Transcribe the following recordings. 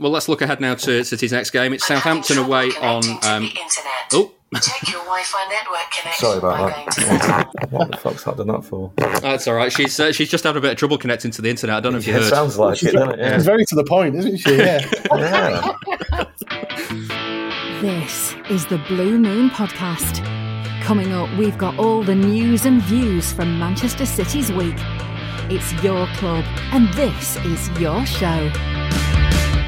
Well, let's look ahead now to City's next game. It's Southampton away on. Um, oh. Check your Wi-Fi network connection. Sorry about that. what the fuck's that done that for? That's all right. She's uh, she's just having a bit of trouble connecting to the internet. I don't know if you It heard. sounds like it, doesn't it? She's very to the point, isn't she? Yeah. yeah. This is the Blue Moon Podcast. Coming up, we've got all the news and views from Manchester City's week. It's your club, and this is your show.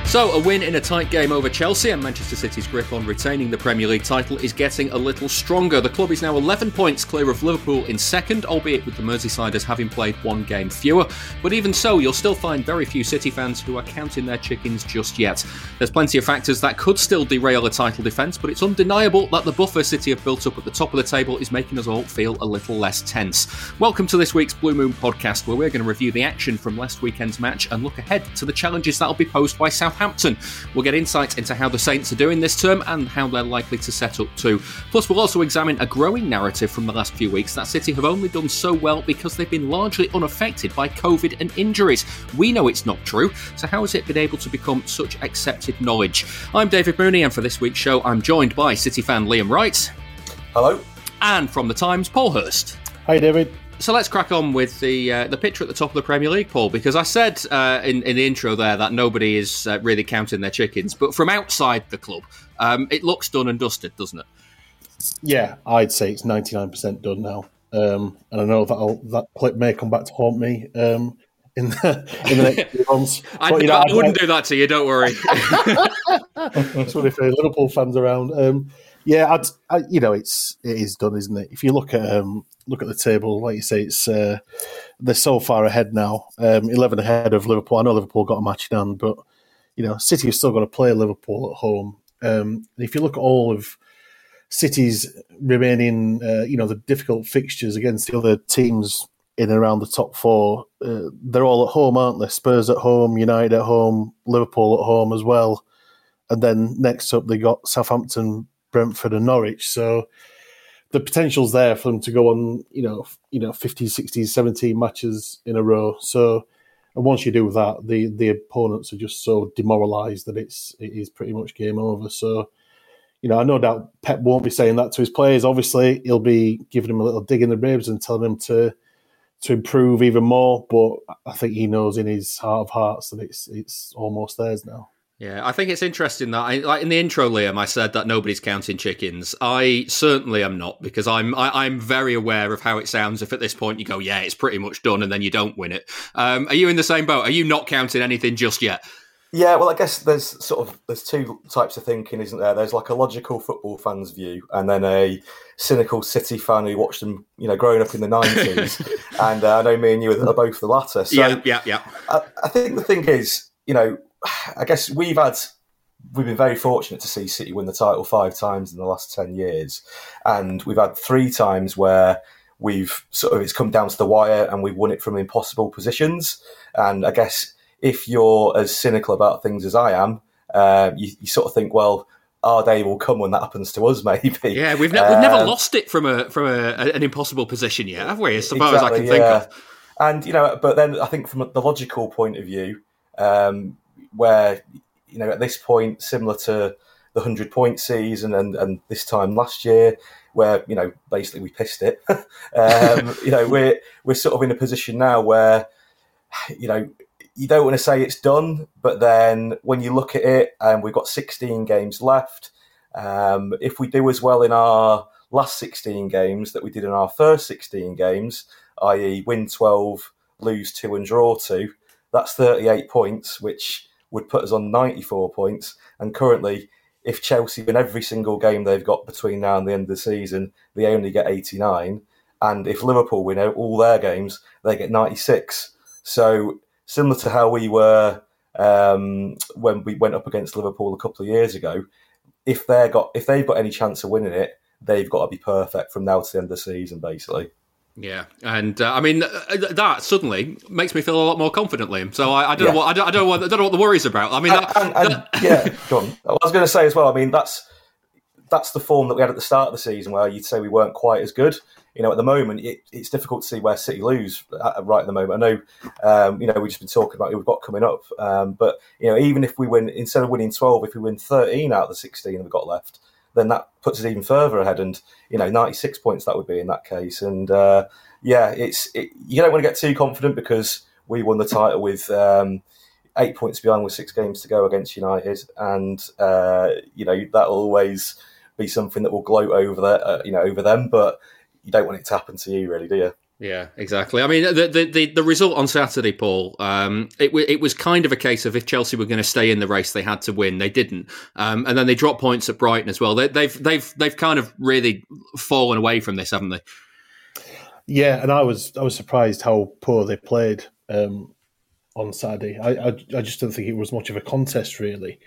So, a win in a tight game over Chelsea, and Manchester City's grip on retaining the Premier League title is getting a little stronger. The club is now 11 points clear of Liverpool in second, albeit with the Merseysiders having played one game fewer. But even so, you'll still find very few City fans who are counting their chickens just yet. There's plenty of factors that could still derail a title defence, but it's undeniable that the buffer City have built up at the top of the table is making us all feel a little less tense. Welcome to this week's Blue Moon podcast, where we're going to review the action from last weekend's match and look ahead to the challenges that'll be posed by Southampton. We'll get insight into how the Saints are doing this term and how they're likely to set up too. Plus, we'll also examine a growing narrative from the last few weeks that City have only done so well because they've been largely unaffected by COVID and injuries. We know it's not true, so how has it been able to become such accepted knowledge? I'm David Mooney, and for this week's show, I'm joined by City fan Liam Wright Hello. and from the Times, Paul Hurst. Hi, David. So let's crack on with the uh, the picture at the top of the Premier League, Paul, because I said uh, in, in the intro there that nobody is uh, really counting their chickens, but from outside the club, um, it looks done and dusted, doesn't it? Yeah, I'd say it's 99% done now. Um, and I know that that clip may come back to haunt me um, in, the, in the next few months. I, But, you know, I wouldn't do that to you, don't worry. That's what if Liverpool fans around. Yeah, I'd, I, you know, it's it is done, isn't it? If you look at um, look at the table, like you say, it's uh, they're so far ahead now, um, eleven ahead of Liverpool. I know Liverpool got a match hand, but you know, City have still got to play Liverpool at home. Um, if you look at all of City's remaining, uh, you know, the difficult fixtures against the other teams in and around the top four, uh, they're all at home, aren't they? Spurs at home, United at home, Liverpool at home as well. And then next up, they got Southampton, Brentford, and Norwich. So the potential's there for them to go on, you know, you know, 50, 60, 17 matches in a row. So, and once you do that, the the opponents are just so demoralised that it's it is pretty much game over. So, you know, I no doubt Pep won't be saying that to his players. Obviously, he'll be giving them a little dig in the ribs and telling them to to improve even more. But I think he knows in his heart of hearts that it's it's almost theirs now. Yeah, I think it's interesting that, I, like in the intro, Liam, I said that nobody's counting chickens. I certainly am not because I'm I, I'm very aware of how it sounds. If at this point you go, yeah, it's pretty much done, and then you don't win it. Um, are you in the same boat? Are you not counting anything just yet? Yeah, well, I guess there's sort of there's two types of thinking, isn't there? There's like a logical football fan's view, and then a cynical City fan who watched them, you know, growing up in the nineties. and uh, I know me and you are both the latter. So yeah, yeah, yeah. I, I think the thing is, you know, I guess we've had we've been very fortunate to see City win the title five times in the last ten years, and we've had three times where we've sort of it's come down to the wire and we've won it from impossible positions. And I guess if you're as cynical about things as I am, uh, you, you sort of think, well, our day will come when that happens to us, maybe. Yeah, we've, ne- we've never Um, lost it from a from a, an impossible position yet, have we? As far as I can Exactly, think of. And you know, but then I think from the logical point of view, um, where you know at this point, similar to the hundred point season and and this time last year, where you know basically we pissed it. um, you know, we're we're sort of in a position now where you know you don't want to say it's done, but then when you look at it, and we've got 16 games left. Um, if we do as well in our last 16 games that we did in our first 16 games, i.e., win 12, lose two, and draw two, that's 38 points, which would put us on 94 points. And currently, if Chelsea win every single game they've got between now and the end of the season, they only get 89. And if Liverpool win all their games, they get 96. So similar to how we were um, when we went up against Liverpool a couple of years ago. If they got if they've got any chance of winning it, they've got to be perfect from now to the end of the season, basically. Yeah, and uh, I mean uh, that suddenly makes me feel a lot more confident, Liam. So I, I don't yeah. know what I don't, I don't, know what I don't know what the worries about. I mean, and, that, and, and, that... yeah, go on. I was going to say as well. I mean, that's that's the form that we had at the start of the season, where you'd say we weren't quite as good. You know, at the moment, it, it's difficult to see where City lose at, right at the moment. I know, um, you know, we've just been talking about who we've got coming up, um, but you know, even if we win, instead of winning twelve, if we win thirteen out of the sixteen we've got left, then that puts us even further ahead. And you know, ninety six points that would be in that case. And uh, yeah, it's it, you don't want to get too confident because we won the title with. Um, eight points behind with six games to go against United, and uh, you know that'll always be something that will gloat over that, uh, you know, over them. But you don't want it to happen to you, really, do you? Yeah, exactly. I mean, the the, the, result on Saturday, Paul, um, it, it was kind of a case of if Chelsea were going to stay in the race, they had to win. They didn't, um, and then they dropped points at Brighton as well. They, they've they've they've kind of really fallen away from this, haven't they? Yeah, and I was I was surprised how poor they played um, on Saturday. I, I, I just don't think it was much of a contest, really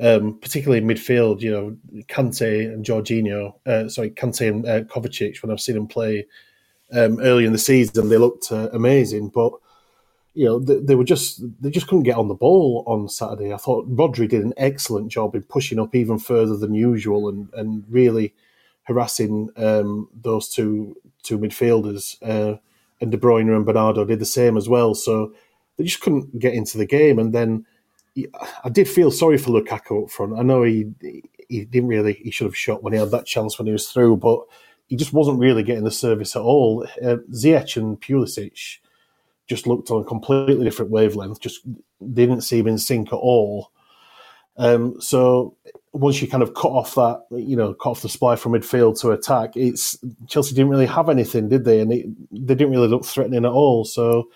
um, particularly in midfield. You know, Kante and Jorginho, uh, sorry, Kante and uh, Kovacic. When I've seen them play um, early in the season, they looked uh, amazing, but you know they, they, were just they just couldn't get on the ball on Saturday. I thought Rodri did an excellent job in pushing up even further than usual and and really harassing um, those two two midfielders. Uh, and De Bruyne and Bernardo did the same as well. So they just couldn't get into the game, and then I did feel sorry for Lukaku up front. I know he he didn't really he should have shot when he had that chance when he was through, but he just wasn't really getting the service at all. Uh, Ziyech and Pulisic just looked on a completely different wavelength. Just didn't seem in sync at all. Um, so once you kind of cut off that, you know, cut off the supply from midfield to attack, it's Chelsea didn't really have anything, did they? And it, they didn't really look threatening at all. So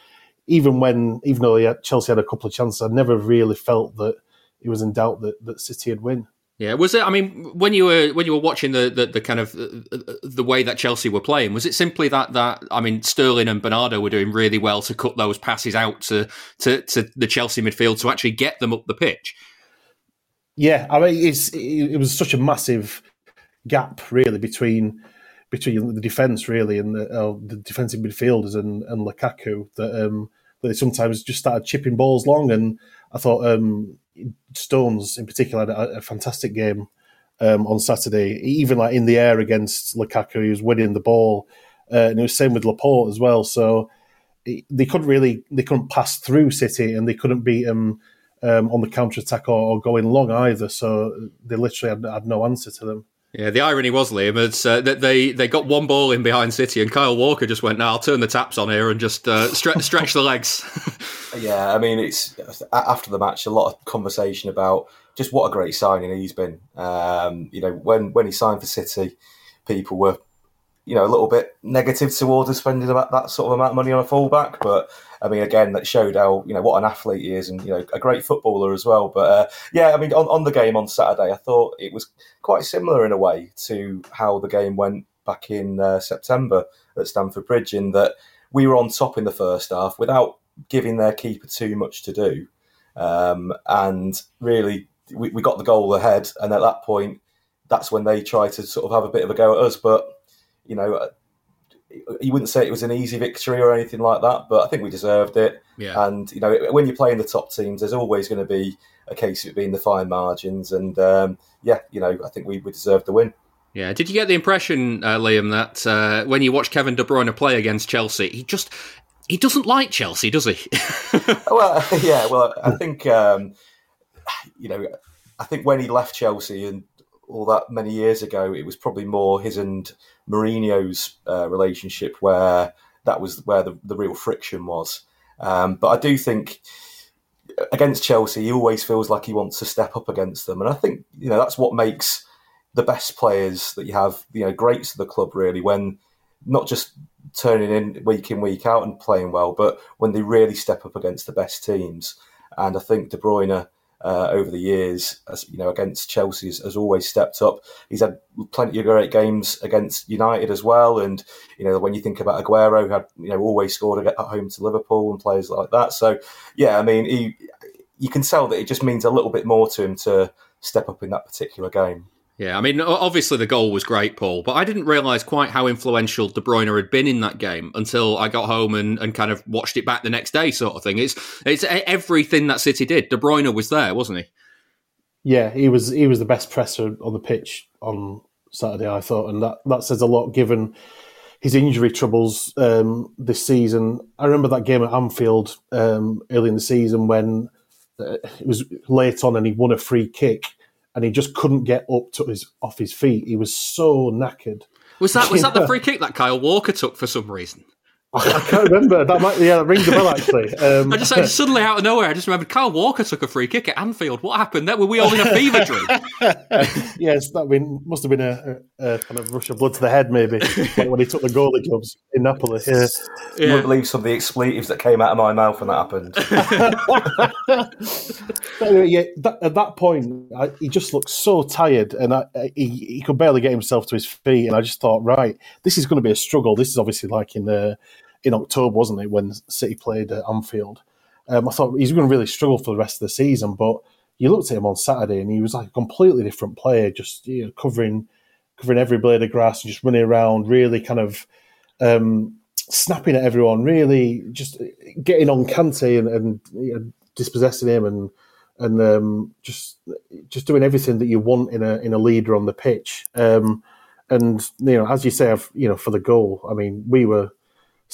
even when, even though had, Chelsea had a couple of chances, I never really felt that it was in doubt that, that City had win. Yeah, was it? I mean, when you were when you were watching the, the, the kind of the way that Chelsea were playing, was it simply that that I mean, Sterling and Bernardo were doing really well to cut those passes out to to, to the Chelsea midfield to actually get them up the pitch? Yeah, I mean, it's it was such a massive gap really between between the defence really and the, uh, the defensive midfielders and, and Lukaku that um, that they sometimes just started chipping balls long. And I thought um, Stones in particular had a, a fantastic game um, on Saturday, even like in the air against Lukaku, he was winning the ball, uh, and it was same with Laporte as well. So they couldn't really they couldn't pass through City, and they couldn't beat them. Um, on the counter attack or, or, going long either, so they literally had, had no answer to them. Yeah, the irony was, Liam, uh, that they, they got one ball in behind City, and Kyle Walker just went, "Now I'll turn the taps on here and just uh, stre- stretch the legs." yeah, I mean, it's after the match, a lot of conversation about just what a great signing he's been. Um, you know, when when he signed for City, people were you know, a little bit negative towards us spending about that sort of amount of money on a fullback. But I mean, again, that showed how you know what an athlete he is, and you know, a great footballer as well. But uh, yeah, I mean, on, on the game on Saturday, I thought it was quite similar in a way to how the game went back in uh, September at Stamford Bridge, in that we were on top in the first half without giving their keeper too much to do, um, and really we, we got the goal ahead, and at that point. That's when they tried to sort of have a bit of a go at us, but you know, you wouldn't say it was an easy victory or anything like that, but I think we deserved it. Yeah. And you know, when you're playing the top teams, there's always going to be a case of it being the fine margins, and um, yeah, you know, I think we, we deserved the win. Yeah. Did you get the impression, uh, Liam, that uh, when you watch Kevin De Bruyne play against Chelsea, he just he doesn't like Chelsea, does he? well, yeah. Well, I think um, you know, I think when he left Chelsea and all that many years ago, it was probably more his and Mourinho's uh, relationship where that was where the, the real friction was. Um, but I do think against Chelsea, he always feels like he wants to step up against them, and I think you know that's what makes the best players that you have, you know, greats of the club really when not just turning in week in week out and playing well, but when they really step up against the best teams. And I think De Bruyne uh, over the years, as you know, against Chelsea has, has, always stepped up. He's had plenty of great games against United as well, and you know when you think about Aguero, had you know always scored at home to Liverpool and players like that. So yeah, I mean, he, you can tell that it just means a little bit more to him to step up in that particular game. Yeah, I mean, obviously the goal was great, Paul, but I didn't realise quite how influential De Bruyne had been in that game until I got home and, and kind of watched it back the next day, sort of thing. It's it's everything that City did. De Bruyne was there, wasn't he? Yeah, he was. He was the best presser on the pitch on Saturday, I thought, and that that says a lot given his injury troubles um, this season. I remember that game at Anfield um, early in the season when uh, it was late on and he won a free kick and he just couldn't get up to his off his feet. He was so knackered. Was that was that the free kick that Kyle Walker took for some reason? I can't remember. That might, yeah, that rings a bell actually. Um, I just I suddenly out of nowhere, I just remembered Kyle Walker took a free kick at Anfield. What happened? There were we all in a fever dream? yes, that been, must have been a, a, a, kind of rush of blood to the head, maybe like when he took the goalie gloves in Napoli. Yeah. yeah. You wouldn't believe some of the expletives that came out of my mouth when that happened. anyway, yeah, that, at that point, I, he just looked so tired, and I, he, he could barely get himself to his feet. And I just thought, right, this is going to be a struggle. This is obviously like in the in October, wasn't it, when City played at Anfield? Um, I thought he's going to really struggle for the rest of the season, but you looked at him on Saturday and he was like a completely different player, just you know, covering covering every blade of grass and just running around, really kind of um, snapping at everyone, really just getting on Kante and, and you know, dispossessing him and and um, just just doing everything that you want in a in a leader on the pitch. Um, and you know, as you say, you know, for the goal, I mean, we were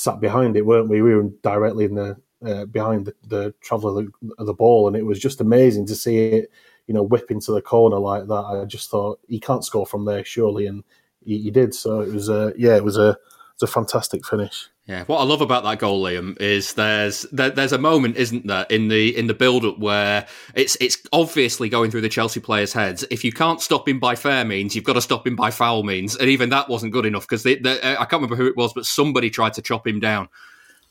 sat behind it, weren't we? We were directly in the uh, behind the, the travel of the, of the, ball, and it was just amazing to see it, you know, whip into the corner like that. I just thought he can't score from there, surely, and he, he did. So it was a yeah, it was a it's a fantastic finish. Yeah, what I love about that goal, Liam, is there's there, there's a moment, isn't there, in the in the build up where it's it's obviously going through the Chelsea players' heads. If you can't stop him by fair means, you've got to stop him by foul means, and even that wasn't good enough because uh, I can't remember who it was, but somebody tried to chop him down.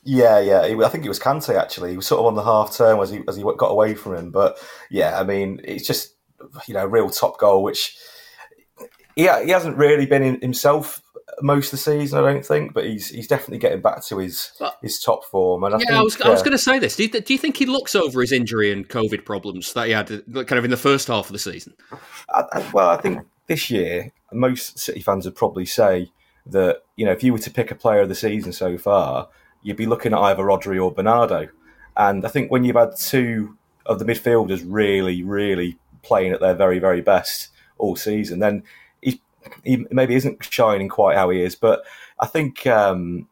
Yeah, yeah, I think it was Kante actually. He was sort of on the half turn as he as he got away from him, but yeah, I mean, it's just you know, real top goal, which he, he hasn't really been in himself most of the season, I don't think, but he's he's definitely getting back to his his top form. And I yeah, think, I was, I was going to uh, say this. Do you, do you think he looks over his injury and COVID problems that he had, kind of in the first half of the season? I, I, well, I think this year most City fans would probably say that you know if you were to pick a player of the season so far, you'd be looking at either Rodri or Bernardo. And I think when you've had two of the midfielders really, really playing at their very, very best all season, then he maybe isn't shining quite how he is, but I think um,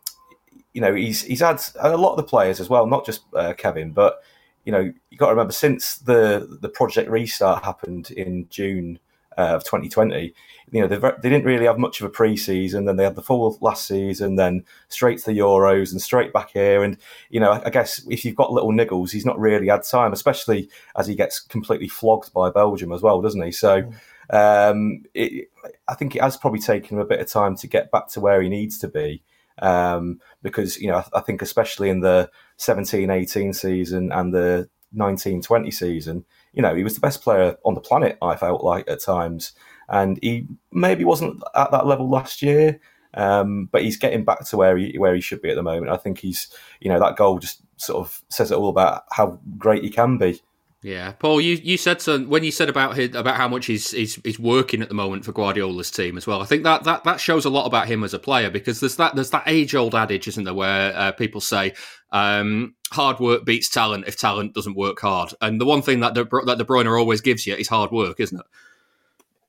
you know he's he's had a lot of the players as well, not just uh, Kevin, but you know you got to remember since the the project restart happened in June uh, of 2020, you know they they didn't really have much of a pre-season. Then they had the full last season, then straight to the Euros and straight back here. And you know I guess if you've got little niggles, he's not really had time, especially as he gets completely flogged by Belgium as well, doesn't he? So. Mm um, it, I think it has probably taken him a bit of time to get back to where he needs to be. Um, because, you know, I, I, think especially in the 17 18 season and the 19 20 season, you know, he was the best player on the planet, I felt like at times. And he maybe wasn't at that level last year, um, but he's getting back to where he where he should be at the moment. I think he's, you know, that goal just sort of says it all about how great he can be. Yeah, Paul, you, you said so when you said about his, about how much he's, he's he's working at the moment for Guardiola's team as well. I think that, that that shows a lot about him as a player because there's that there's that age old adage, isn't there, where uh, people say um, hard work beats talent if talent doesn't work hard. And the one thing that De, that De Bruyne always gives you is hard work, isn't it?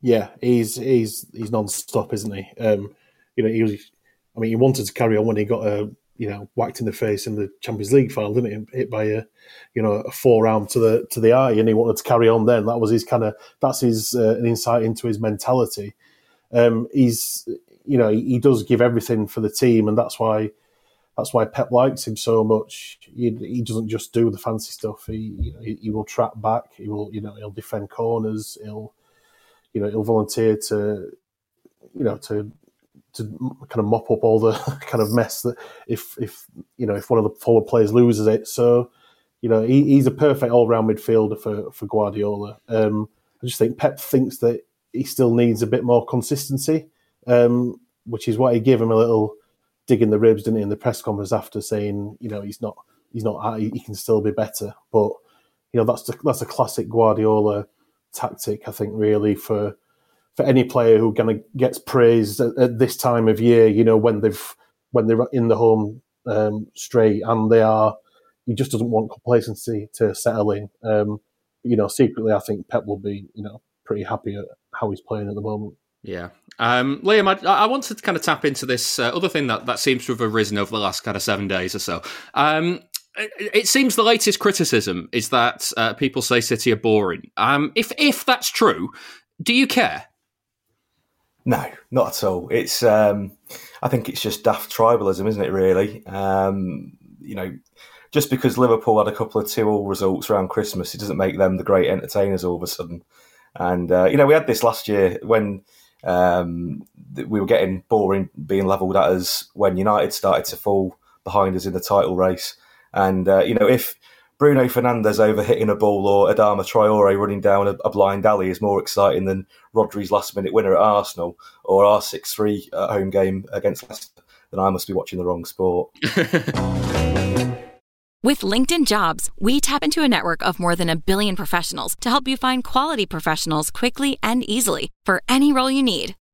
Yeah, he's he's he's non-stop, isn't he? Um, you know, he was. I mean, he wanted to carry on when he got a you know whacked in the face in the Champions League final, didn't he? Hit by a you know a forearm to the to the eye, and he wanted to carry on. Then that was his kind of that's his uh, an insight into his mentality. Um, he's you know he, he, does give everything for the team, and that's why that's why Pep likes him so much. He, he doesn't just do the fancy stuff. He, you know, he, he will trap back. He will you know he'll defend corners. He'll you know he'll volunteer to you know to to kind of mop up all the kind of mess that if if you know if one of the forward players loses it. So you know, he, he's a perfect all round midfielder for for Guardiola. Um, I just think Pep thinks that he still needs a bit more consistency, um, which is why he gave him a little dig in the ribs, didn't he, in the press conference after saying, you know, he's not he's not he can still be better, but you know that's the, that's a classic Guardiola tactic, I think, really for for any player who kind of gets praised at, at, this time of year. You know, when they've when they're in the home um, straight and they are, he just doesn't want complacency to settle in. Um, you know, secretly, I think Pep will be, you know, pretty happy at how he's playing at the moment. Yeah. Um, Liam, I, I wanted to kind of tap into this uh, other thing that, that seems to have arisen over the last kind of seven days or so. Um, it seems the latest criticism is that uh, people say City are boring. Um, if if that's true, do you care? No, not at all. It's um, I think it's just daft tribalism, isn't it? Really, um, you know, just because Liverpool had a couple of two-all results around Christmas, it doesn't make them the great entertainers all of a sudden. And uh, you know, we had this last year when um, we were getting boring being levelled at us when United started to fall behind us in the title race. And uh, you know, if Bruno Fernandes over hitting a ball or Adama Traore running down a, a, blind alley is more exciting than Rodri's last minute winner at Arsenal or our 6 3 at home game against Leicester, then I must be watching the wrong sport. With LinkedIn Jobs, we tap into a network of more than a billion professionals to help you find quality professionals quickly and easily for any role you need.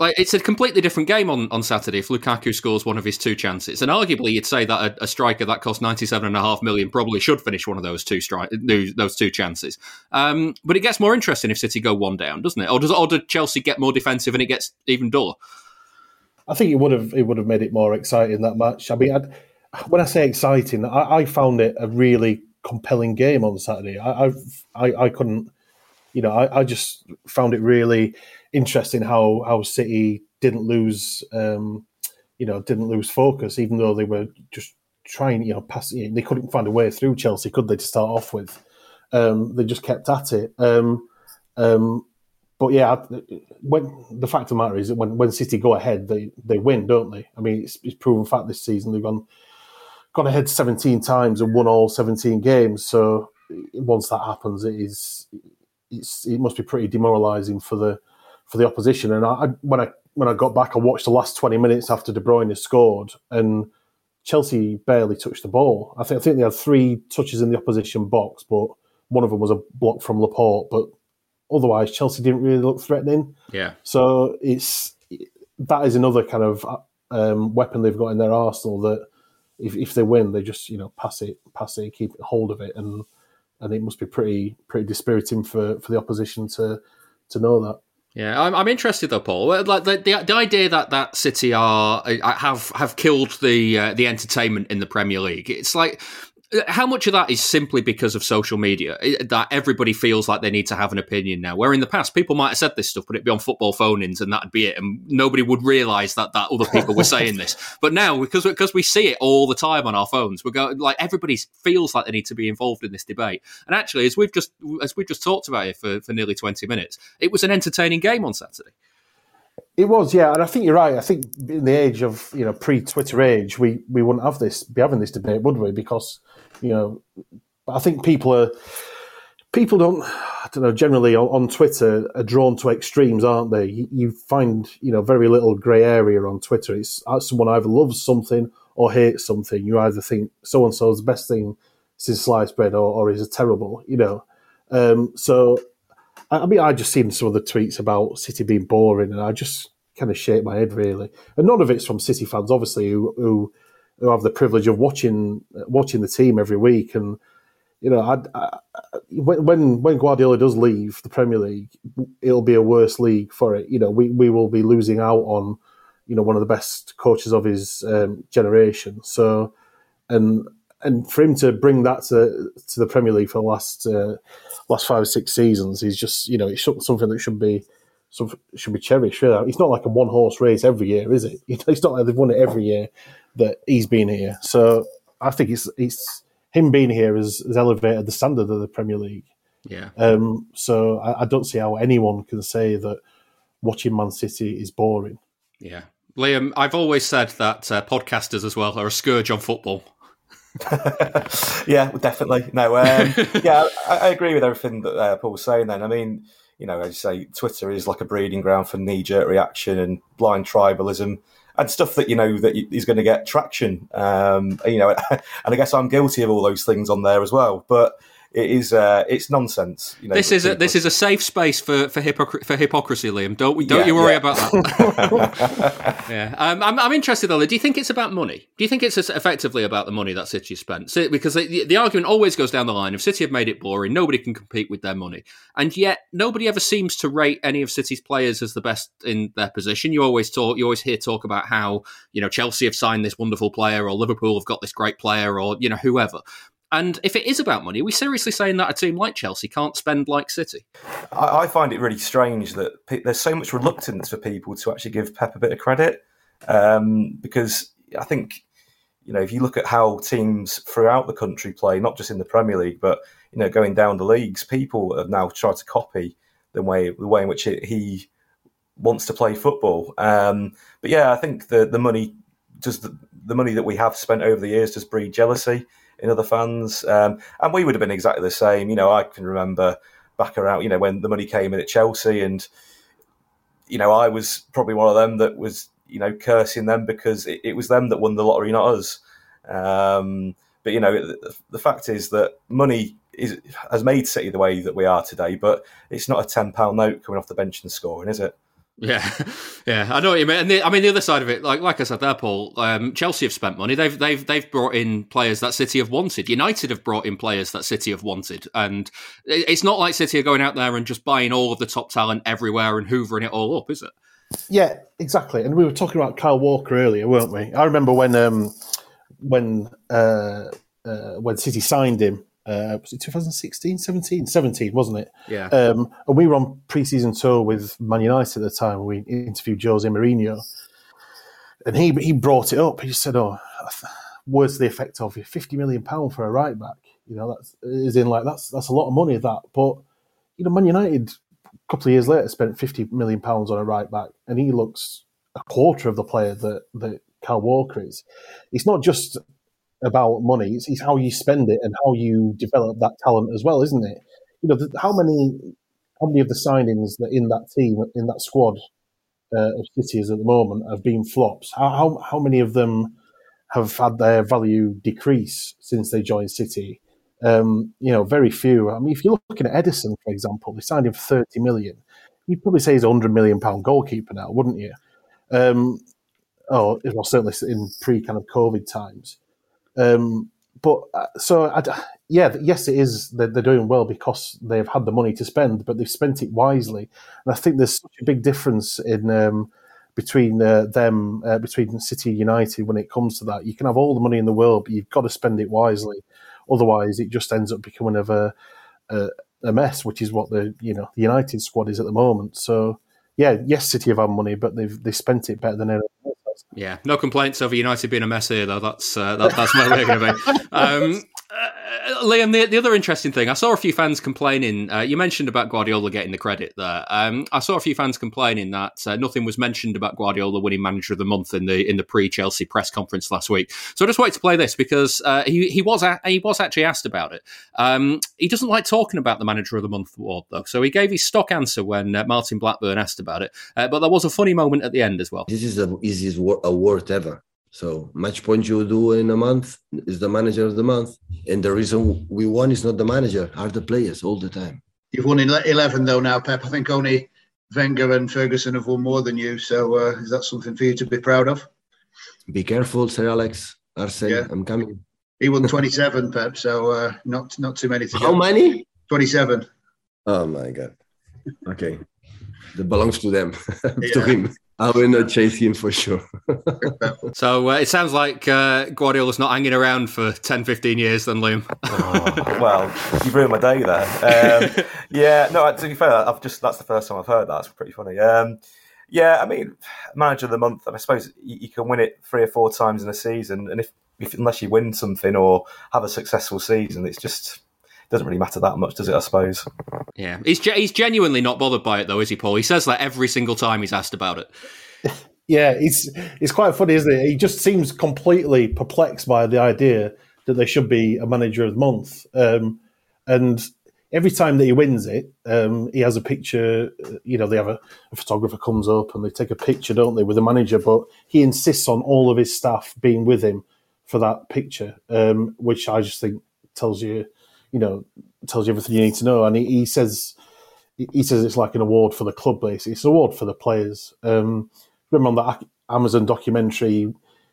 like it's a completely different game on, on Saturday if Lukaku scores one of his two chances. And arguably, you'd say that a, a striker that cost ninety seven and a half million probably should finish one of those two stri- those two chances. Um, but it gets more interesting if City go one down, doesn't it? Or does or does Chelsea get more defensive and it gets even duller? I think it would have it would have made it more exciting that match. I mean, I'd, when I say exciting, I, I, found it a really compelling game on Saturday. I I, I couldn't, you know, I, I just found it really interesting how how City didn't lose, um, you know, didn't lose focus, even though they were just trying, you know, pass. They couldn't find a way through Chelsea, could they? To start off with, um, they just kept at it. Um, um, but yeah, when the fact of the matter is that when, when City go ahead, they, they win, don't they? I mean, it's, it's proven fact this season. They've gone gone ahead 17 times and won all 17 games. So once that happens, it's, it must be pretty demoralising for the for the opposition. And I, when I when I got back, I watched the last twenty minutes after De Bruyne has scored, and Chelsea barely touched the ball. I think I think they had three touches in the opposition box, but one of them was a block from Laporte. But otherwise, Chelsea didn't really look threatening. Yeah. So it's that is another kind of um, weapon they've got in their arsenal that if, if they win, they just you know pass it, pass it, keep hold of it, and and it must be pretty pretty dispiriting for, for the opposition to to know that. Yeah, I'm, I'm interested though, Paul. Like the, the, the idea that that City are uh, have have killed the uh, the entertainment in the Premier League. It's like Uh, how much of that is simply because of social media that everybody feels like they need to have an opinion now? Where in the past people might have said this stuff, but it'd be on football phone-ins and that'd be it, and nobody would realise that that other people were saying this. But now, because because we see it all the time on our phones, we're going like everybody feels like they need to be involved in this debate. And actually, as we've just as we've just talked about it for, for nearly twenty minutes, it was an entertaining game on Saturday. It was, yeah, and I think you're right. I think in the age of you know pre-Twitter age, we we wouldn't have this be having this debate, would we? Because you know, I think people are people don't I don't know generally on, Twitter are drawn to extremes, aren't they? You, you find you know very little grey area on Twitter. It's uh, someone either loves something or hates something. You either think so and so is the best thing since sliced bread, or, or is it terrible? You know, um, so I, I mean, I just seen some of the tweets about City being boring, and I just kind of shake my head really. And none of it's from City fans, obviously, who, who who have the privilege of watching watching the team every week. And you know, I, I, when when Guardiola does leave the Premier League, it'll be a worse league for it. You know, we we will be losing out on you know one of the best coaches of his um, generation. So, and and for him to bring that to to the Premier League for the last uh, last five or six seasons he's just you know it's something that should be should be cherished. It's not like a one horse race every year, is it? It's not like they've won it every year that he's been here. So I think it's it's him being here has, has elevated the standard of the Premier League. Yeah. Um, so I, I, don't see how anyone can say that watching Man City is boring. Yeah. Liam, I've always said that uh, podcasters as well are a scourge on football. yeah, definitely. No, um, yeah, I, I, agree with everything that uh, Paul was saying. Then, I mean, you know, as you say, Twitter is like a breeding ground for knee-jerk reaction and blind tribalism and stuff that you know that is going to get traction. Um, you know, and I guess I'm guilty of all those things on there as well. But it is uh, it's nonsense. You know, this is a, this is a safe space for for, hypocr- for hypocrisy, Liam. Don't we? Don't yeah, you worry yeah. about that. yeah, um, I'm, I'm interested though. Do you think it's about money? Do you think it's effectively about the money that City spent? So, because the, the argument always goes down the line: if City have made it boring, nobody can compete with their money, and yet nobody ever seems to rate any of City's players as the best in their position. You always talk, you always hear talk about how you know Chelsea have signed this wonderful player, or Liverpool have got this great player, or you know whoever. And if it is about money, are we seriously saying that a team like Chelsea can't spend like City? I, I find it really strange that pe- there's so much reluctance for people to actually give Pep a bit of credit um, because I think you know if you look at how teams throughout the country play, not just in the Premier League, but you know going down the leagues, people have now tried to copy the way the way in which it, he wants to play football. Um, but yeah, I think the the money just the, the money that we have spent over the years just breed jealousy in other fans. Um, and we would have been exactly the same. You know, I can remember back around, you know, when the money came in at Chelsea, and you know, I was probably one of them that was, you know, cursing them because it, it was them that won the lottery, not us. Um, but you know, the, the, fact is that money is, has made City the way that we are today. But it's not a ten pound note coming off the bench and scoring, is it? Yeah, yeah, I know what you mean. And the, I mean, the other side of it, like like I said there, Paul, um, Chelsea have spent money. They've they've they've brought in players that City have wanted. United have brought in players that City have wanted, and it's not like City are going out there and just buying all of the top talent everywhere and hoovering it all up, is it? Yeah, exactly. And we were talking about Kyle Walker earlier, weren't we? I remember when um, when uh, uh, when City signed him uh, was it 2016, 17? 17, wasn't it? Yeah. Um, and we were on pre-season tour with Man United at the time. We interviewed Jose Mourinho, and he he brought it up. He said, "Oh, words to the effect of 50 million pound for a right back." You know, that's is in like that's that's a lot of money. That, but you know, Man United a couple of years later spent 50 million pounds on a right back, and he looks a quarter of the player that that Kyle Walker is. It's not just about money. It's, it's, how you spend it and how you develop that talent as well, isn't it? You know, how many how many of the signings that in that team in that squad uh, of cities at the moment have been flops? How, how how many of them have had their value decrease since they joined City? Um, you know, very few. I mean, if you're looking at Ederson, for example, they signed him for thirty million. You'd probably say he's a hundred million pound goalkeeper now, wouldn't you? Um, oh, well, certainly in pre kind of COVID times. Um, but uh, so I, yeah, yes, it is. They're, they're, doing well because they've had the money to spend, but they've spent it wisely. And I think there's such a big difference in um, between uh, them, uh, between City United when it comes to that. You can have all the money in the world, but you've got to spend it wisely. Otherwise, it just ends up becoming of a, a, a mess, which is what the you know the United squad is at the moment. So yeah, yes, City have had money, but they've they spent it better than anyone. Yeah, no complaints over United being a mess here, though. That's uh, that, that's where we're going to be. Um, Liam, the, the other interesting thing, I saw a few fans complaining. Uh, you mentioned about Guardiola getting the credit there. Um, I saw a few fans complaining that uh, nothing was mentioned about Guardiola winning Manager of the Month in the in the pre Chelsea press conference last week. So I just wanted to play this because uh, he he was a, he was actually asked about it. Um, he doesn't like talking about the Manager of the Month award though, so he gave his stock answer when uh, Martin Blackburn asked about it. Uh, but there was a funny moment at the end as well. This is the easiest award ever. So match point you do in a month is the manager of the month, and the reason we won is not the manager, are the players all the time. You've won eleven though now, Pep. I think only Wenger and Ferguson have won more than you. So uh, is that something for you to be proud of? Be careful, Sir Alex. Arsene, yeah. I'm coming. He won 27, Pep. So uh, not not too many to How many? 27. Oh my God. Okay, that belongs to them, to him. I will not chase him for sure. so uh, it sounds like uh, Guardiola's not hanging around for 10, 15 years then, Liam. oh, well, you've ruined my day there. Um, yeah, no, to be fair, I've just that's the first time I've heard that. It's pretty funny. Um, yeah, I mean, manager of the month. I suppose you, you, can win it three or four times in a season, and if, if unless you win something or have a successful season, it's just doesn't really matter that much, does it? I suppose. Yeah, he's he's genuinely not bothered by it though, is he, Paul? He says that every single time he's asked about it. yeah, it's it's quite funny, isn't it? He just seems completely perplexed by the idea that there should be a manager of the month, um, and every time that he wins it, um, he has a picture. You know, they have a, a, photographer comes up and they take a picture, don't they, with the manager? But he insists on all of his staff being with him for that picture, um, which I just think tells you you know, tells you everything you need to know. And he, he says he says it's like an award for the club, basically. It's an award for the players. Um, remember on that Amazon documentary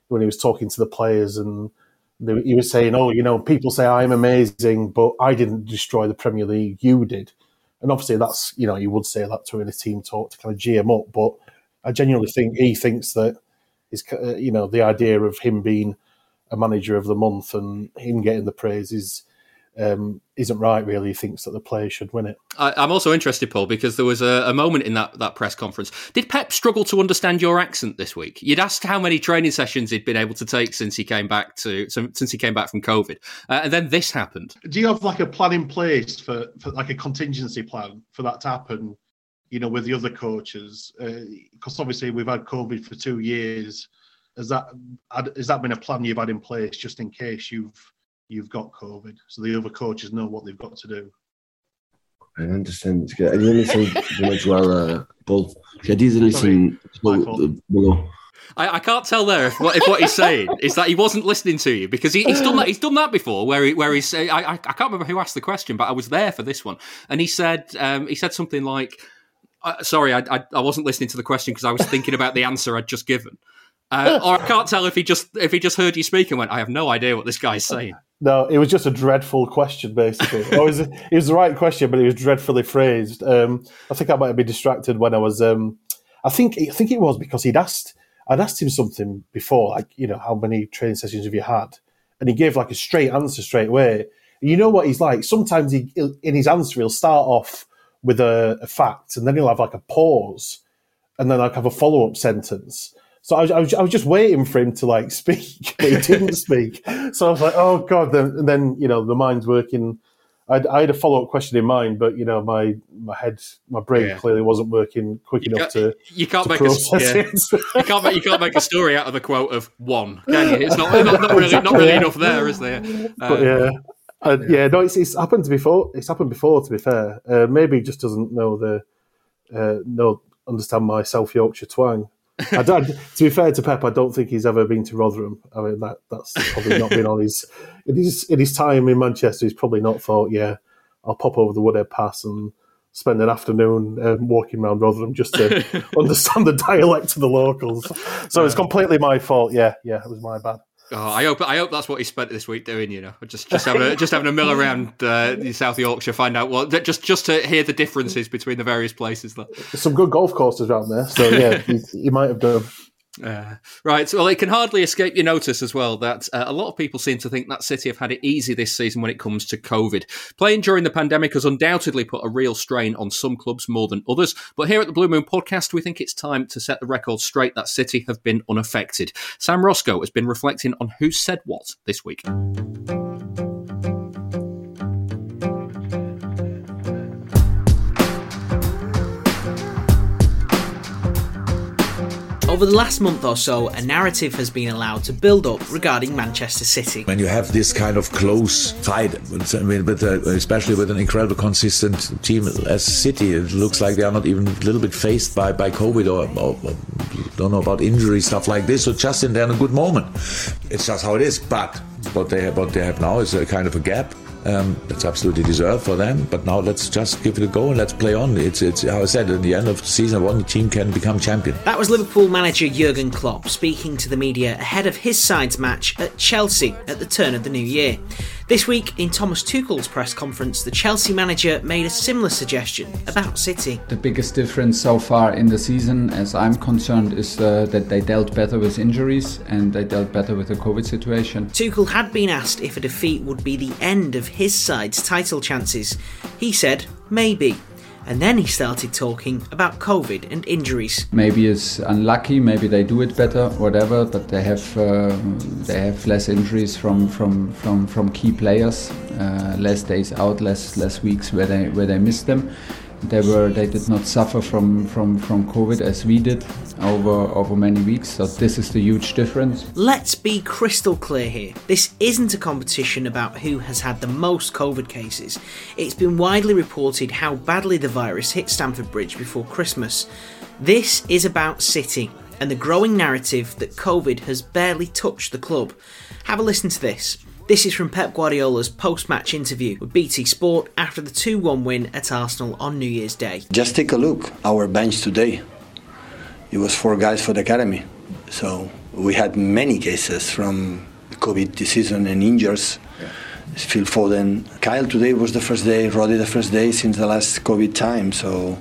when he was talking to the players and they, he was saying, "Oh, you know, people say I'm amazing, but I didn't destroy the Premier League. You did." And obviously, that's you know, you would say that to in a team talk to kind of G him up. But I genuinely think he thinks that is uh, you know the idea of him being a manager of the month and him getting the praise is um, isn't right. Really, he thinks that the players should win it. I, am also interested, Paul, because there was a, a, moment in that, that press conference. Did Pep struggle to understand your accent this week? You'd asked how many training sessions he'd been able to take since he came back to since he came back from COVID, uh, and then this happened. Do you have like a plan in place for, for like a contingency plan for that to happen? You know, with the other coaches, because uh, obviously we've had COVID for two years. Has that has that been a plan you've had in place just in case you've you've got COVID, so the other coaches know what they've got to do. I understand. I didn't listen too much well, uh, Paul. I didn't listen below. I, I, can't tell there if what, if what he's saying is that he wasn't listening to you because he, he's done that. He's done that before, where he, where he's. I, I, I can't remember who asked the question, but I was there for this one, and he said um, he said something like, uh, "Sorry, I, I, I wasn't listening to the question because I was thinking about the answer I'd just given." Uh, or I can't tell if he just if he just heard you speak and went, "I have no idea what this guy's saying." No, it was just a dreadful question, basically. it, was, it was the right question, but it was dreadfully phrased. Um, I think I might have been distracted when I was. Um, I think I think it was because he'd asked I'd asked him something before, like you know, how many training sessions have you had? And he gave like a straight answer straight away. You know what he's like. Sometimes he in his answer he'll start off with a, a fact, and then he'll have like a pause, and then like have a follow up sentence. So I was, I was, I was, just waiting for him to like speak, but he didn't speak. So I was like, oh god. Then, and then you know the mind's working. I'd, I had a follow up question in mind, but you know my my head, my brain yeah. clearly wasn't working quick you enough to. You can't to make a yeah. you can't make you can't make a story out of a quote of one, can you? It's not not, not really not really yeah. enough there, is there? Uh, but yeah. Uh, yeah, no, it's, it's happened before. It's happened before. To be fair, uh, maybe he just doesn't know the uh, know understand my South Yorkshire twang. I don't, to be fair to Pep, I don't think he's ever been to Rotherham. I mean, that that's probably not been on his in his in his time in Manchester. He's probably not thought, yeah, I'll pop over the Woodhead Pass and spend an afternoon um, walking around Rotherham just to understand the dialect of the locals. So it's completely my fault. Yeah, yeah, it was my bad. Oh, I hope I hope that's what he spent this week doing. You know, just just having a, just having a mill around uh, South Yorkshire, find out what just just to hear the differences between the various places. There's some good golf courses around there, so yeah, he, he might have done. Uh, right. Well, it can hardly escape your notice as well that uh, a lot of people seem to think that City have had it easy this season when it comes to COVID. Playing during the pandemic has undoubtedly put a real strain on some clubs more than others. But here at the Blue Moon podcast, we think it's time to set the record straight that City have been unaffected. Sam Roscoe has been reflecting on who said what this week. Over the last month or so, a narrative has been allowed to build up regarding Manchester City. When you have this kind of close fight, I mean, with uh, a, especially with an incredible consistent team as City, it looks like they are not even a little bit faced by, by COVID or, or, or don't know about injury stuff like this. So just in there in a good moment, it's just how it is. But what they have, what they have now is a kind of a gap um, that's absolutely deserved for them. But now let's just give it a go and let's play on. It's, it's how I said, at the end of the season, one the team can become champion. That was Liverpool manager Jurgen Klopp speaking to the media ahead of his side's match at Chelsea at the turn of the new year. This week, in Thomas Tuchel's press conference, the Chelsea manager made a similar suggestion about City. The biggest difference so far in the season, as I'm concerned, is uh, that they dealt better with injuries and they dealt better with the COVID situation. Tuchel had been asked if a defeat would be the end of his side's title chances. He said, maybe and then he started talking about COVID and injuries. Maybe it's unlucky, maybe they do it better, whatever, but they have uh, they have less injuries from from from, from key players, uh, less days out, less less weeks where they where they miss them they were they did not suffer from from from covid as we did over over many weeks. So this is the huge difference. Let's be crystal clear here. This isn't a competition about who has had the most covid cases. It's been widely reported how badly the virus hit stamford bridge before christmas. This is about city and the growing narrative that covid has barely touched the club. Have a listen to this this is from Pep Guardiola's post match interview with BT Sport after the 2 1 win at Arsenal on New Year's Day. Just take a look, our bench today. It was four guys for the academy. So we had many cases from COVID season and injuries. Yeah. Phil Foden. Kyle today was the first day, Rodri the first day since the last COVID time. So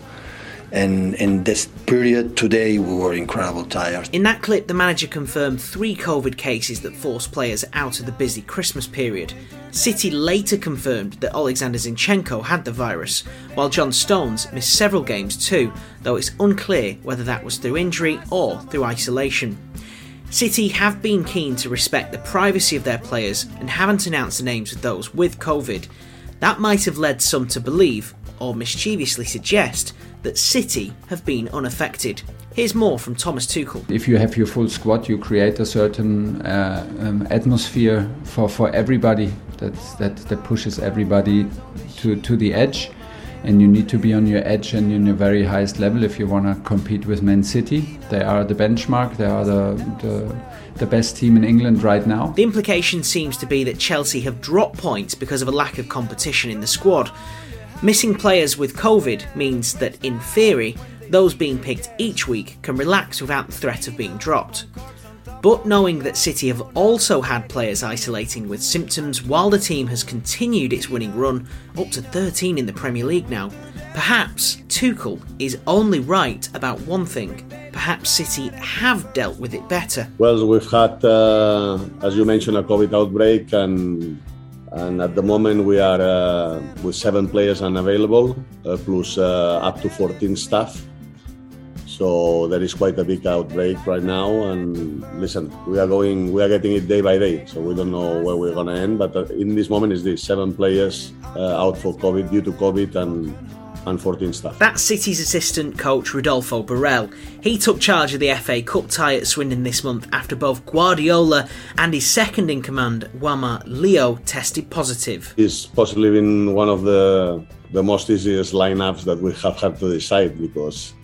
and in this period today we were incredibly tired. In that clip, the manager confirmed three COVID cases that forced players out of the busy Christmas period. City later confirmed that Alexander Zinchenko had the virus, while John Stones missed several games too, though it's unclear whether that was through injury or through isolation. City have been keen to respect the privacy of their players and haven't announced the names of those with COVID. That might have led some to believe, or mischievously suggest, that City have been unaffected. Here's more from Thomas Tuchel. If you have your full squad, you create a certain uh, um, atmosphere for, for everybody that, that, that pushes everybody to, to the edge. And you need to be on your edge and in your very highest level if you want to compete with Man City. They are the benchmark, they are the, the, the best team in England right now. The implication seems to be that Chelsea have dropped points because of a lack of competition in the squad. Missing players with COVID means that, in theory, those being picked each week can relax without the threat of being dropped. But knowing that City have also had players isolating with symptoms while the team has continued its winning run, up to 13 in the Premier League now, perhaps Tuchel is only right about one thing. Perhaps City have dealt with it better. Well, we've had, uh, as you mentioned, a COVID outbreak, and and at the moment we are uh, with seven players unavailable uh, plus uh, up to 14 staff. So there is quite a big outbreak right now. And listen we are going we are getting it day by day. So we don't know where we're going to end. But uh, in this moment is this seven players uh, out for covid due to covid. And and 14 staff. That's City's assistant coach Rodolfo Borrell. He took charge of the FA Cup tie at Swindon this month after both Guardiola and his second in command, Juanma Lillo, tested positive. It's possibly been one of the the most easiest lineups that we have had to decide because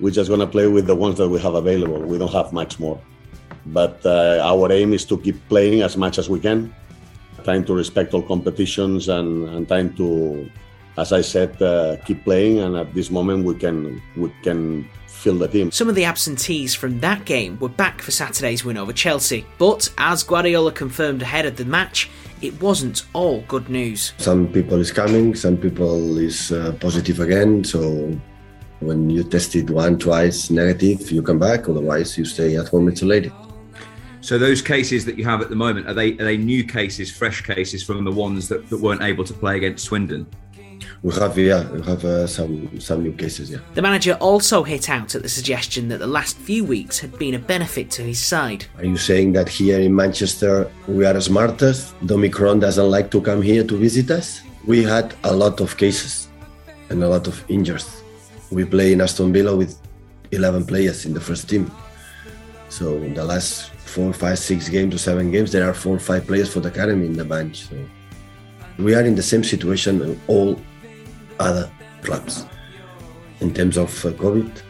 we're just going to play with the ones that we have available. We don't have much more. But uh, our aim is to keep playing as much as we can, trying to respect all competitions and, and trying to as I said, uh, keep playing, and at this moment we can we can fill the team. Some of the absentees from that game were back for Saturday's win over Chelsea, but as Guardiola confirmed ahead of the match, it wasn't all good news. Some people is coming, some people is uh, positive again, so. When you tested one, twice negative, you come back. Otherwise, you stay at home isolated. So those cases that you have at the moment are they are they new cases, fresh cases from the ones that, that weren't able to play against Swindon? We have yeah we have uh, some some new cases yeah the manager also hit out at the suggestion that the last few weeks had been a benefit to his side. Are you saying that here in manchester we are smartest? The omicron doesn't like to come here to visit us? We had a lot of cases and a lot of injuries. We play in aston villa with 11 players in the first team. So in the last four five six games or seven games there are four or five players for the academy in the bench so we are in the same situation all other clubs. In terms of uh, COVID,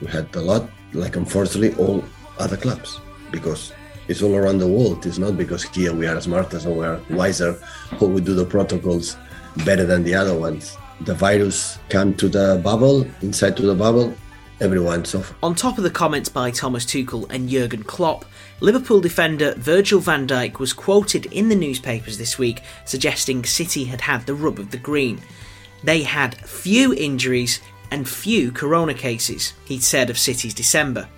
we had a lot, like unfortunately all other clubs, because it's all around the world. It's not because here we are smarter or we are wiser or we do the protocols better than the other ones. The virus come to the bubble, inside to the bubble, everyone far. On top of the comments by Thomas Tuchel and Jurgen Klopp, Liverpool defender Virgil van Dijk was quoted in the newspapers this week suggesting City had had the rub of the green. They had few injuries and few corona cases, he'd said of City's December.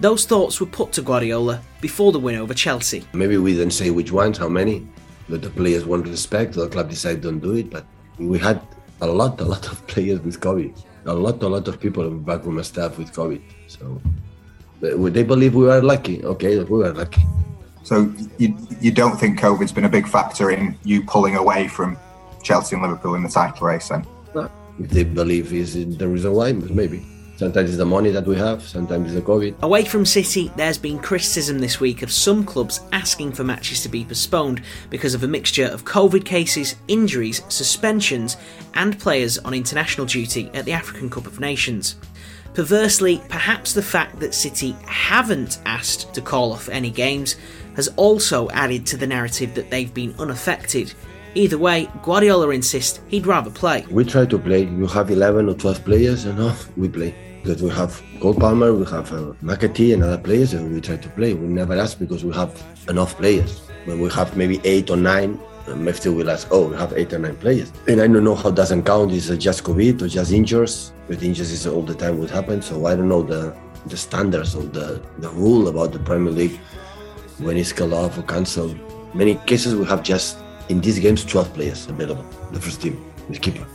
Those thoughts were put to Guardiola before the win over Chelsea. Maybe we didn't say which ones, how many, but the players want respect, the club decided don't do it, but we had a lot, a lot of players with COVID. A lot, a lot of people in the backroom staff with COVID. So they believe we were lucky. Okay, we were lucky. So you you don't think COVID's been a big factor in you pulling away from Chelsea and Liverpool in the title race then? No. If they believe is the reason why, maybe. Sometimes it's the money that we have, sometimes it's the COVID. Away from City, there's been criticism this week of some clubs asking for matches to be postponed because of a mixture of COVID cases, injuries, suspensions, and players on international duty at the African Cup of Nations. Perversely, perhaps the fact that City haven't asked to call off any games has also added to the narrative that they've been unaffected. Either way, Guardiola insists he'd rather play. We try to play. You have 11 or 12 players, and off we play. Because we have Cole Palmer, we have uh, McAtee, and other players, and we try to play. We never ask because we have enough players. When we have maybe eight or nine, Mefti will ask, oh, we have eight or nine players. And I don't know how doesn't count. Is it just COVID or just injuries? With injuries is all the time what happens. So I don't know the the standards of the, the rule about the Premier League when it's called off or cancelled. Many cases we have just in these games 12 players available. The first team, the keeper.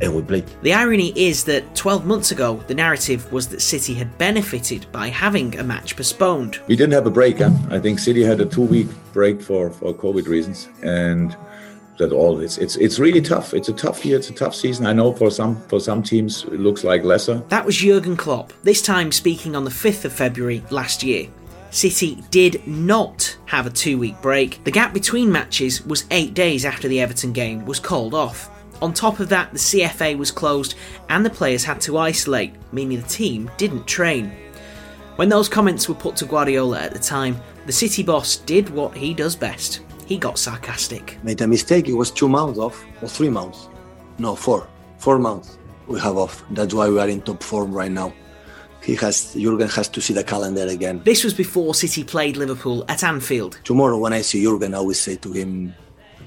And we played. The irony is that 12 months ago, the narrative was that City had benefited by having a match postponed. We didn't have a break. Huh? I think City had a two week break for, for COVID reasons. And that all it's it's it's really tough. It's a tough year. It's a tough season. I know for some for some teams it looks like lesser. That was Jurgen Klopp. This time speaking on the 5th of February last year. City did not have a two week break. The gap between matches was eight days after the Everton game was called off. On top of that, the CFA was closed and the players had to isolate, meaning the team didn't train. When those comments were put to Guardiola at the time, the City boss did what he does best. He got sarcastic. Made a mistake, it was two months off, or three months. No, four. Four months we have off. That's why we are in top form right now he has Jurgen has to see the calendar again. This was before City played Liverpool at Anfield. Tomorrow, when I see Jurgen, I will say to him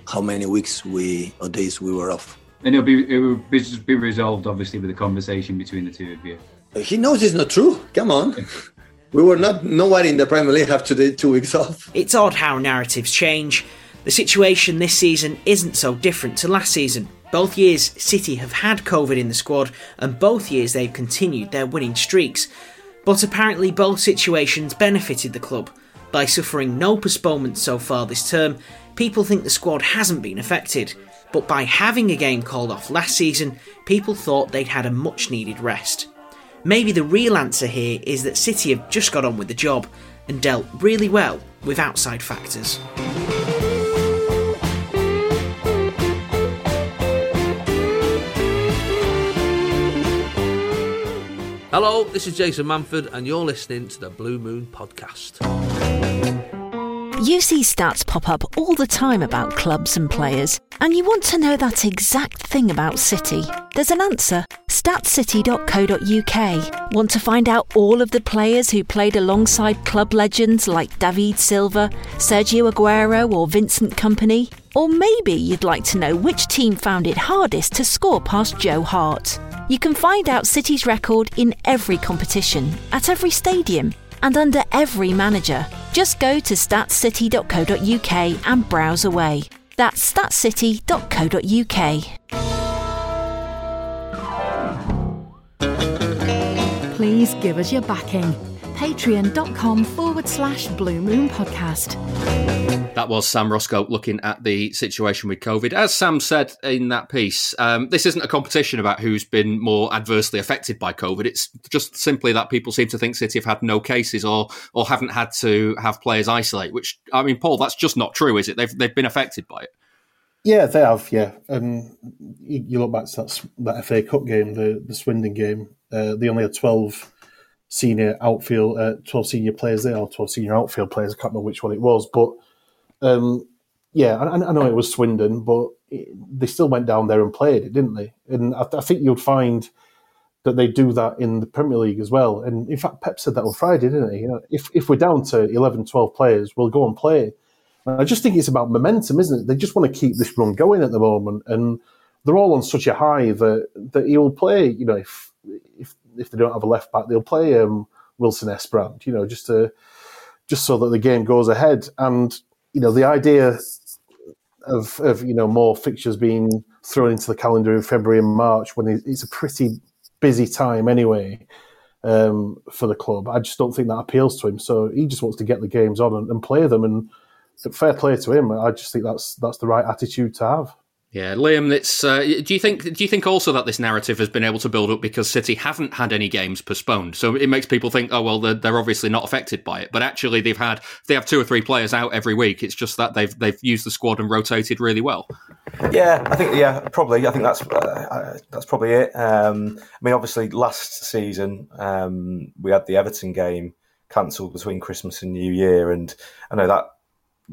how many weeks we or days we were off. And it'll be it will be, just be resolved, obviously, with a conversation between the two of you. He knows it's not true. Come on. we were not nowhere in the Premier League have today two weeks off. It's odd how narratives change. The situation this season isn't so different to last season. Both years, City have had COVID in the squad, and both years they've continued their winning streaks. But apparently, both situations benefited the club. By suffering no postponements so far this term, people think the squad hasn't been affected. But by having a game called off last season, people thought they'd had a much needed rest. Maybe the real answer here is that City have just got on with the job and dealt really well with outside factors. Hello, this is Jason Manford, and you're listening to the Blue Moon Podcast. You see stats pop up all the time about clubs and players, and you want to know that exact thing about City. There's an answer statscity.co.uk. Want to find out all of the players who played alongside club legends like David Silva, Sergio Aguero, or Vincent Kompany? Or maybe you'd like to know which team found it hardest to score past Joe Hart. You can find out City's record in every competition, at every stadium, and under every manager. Just go to statscity.co.uk and browse away. That's statscity.co.uk. Please give us your backing. Patreon.com forward slash Blue Moon Podcast. That was Sam Roscoe looking at the situation with COVID. As Sam said in that piece, um, this isn't a competition about who's been more adversely affected by COVID. It's just simply that people seem to think City have had no cases or or haven't had to have players isolate. Which I mean, Paul, that's just not true, is it? They've they've been affected by it. Yeah, they have. Yeah, and you, you look back to that, that FA Cup game, the the Swindon game. Uh, they only had twelve senior outfield, uh, twelve senior players there, or twelve senior outfield players. I can't remember which one it was, but um, yeah, I, I, know it was Swindon, but it, they still went down there and played it, didn't they? And I, I think you'd find that they do that in the Premier League as well. And in fact, Pep said that on Friday, didn't he? You know, if if we're down to 11, 12 players, we'll go and play. And I just think it's about momentum, isn't it? They just want to keep this run going at the moment, and they're all on such a high that that he'll play. You know, if if if they don't have a left back, they'll play um, Wilson-Esbrand. You know, just to just so that the game goes ahead. And you know, the idea of of you know more fixtures being thrown into the calendar in February and March when it's a pretty busy time anyway um, for the club. I just don't think that appeals to him. So he just wants to get the games on and, and play them. And fair play to him. I just think that's that's the right attitude to have. Yeah, Liam. It's. Uh, do you think? Do you think also that this narrative has been able to build up because City haven't had any games postponed? So it makes people think, oh well, they're, they're, obviously not affected by it. But actually, they've had they have two or three players out every week. It's just that they've they've used the squad and rotated really well. Yeah, I think yeah, probably. I think that's uh, that's probably it. Um, I mean, obviously, last season um, we had the Everton game cancelled between Christmas and New Year, and I know that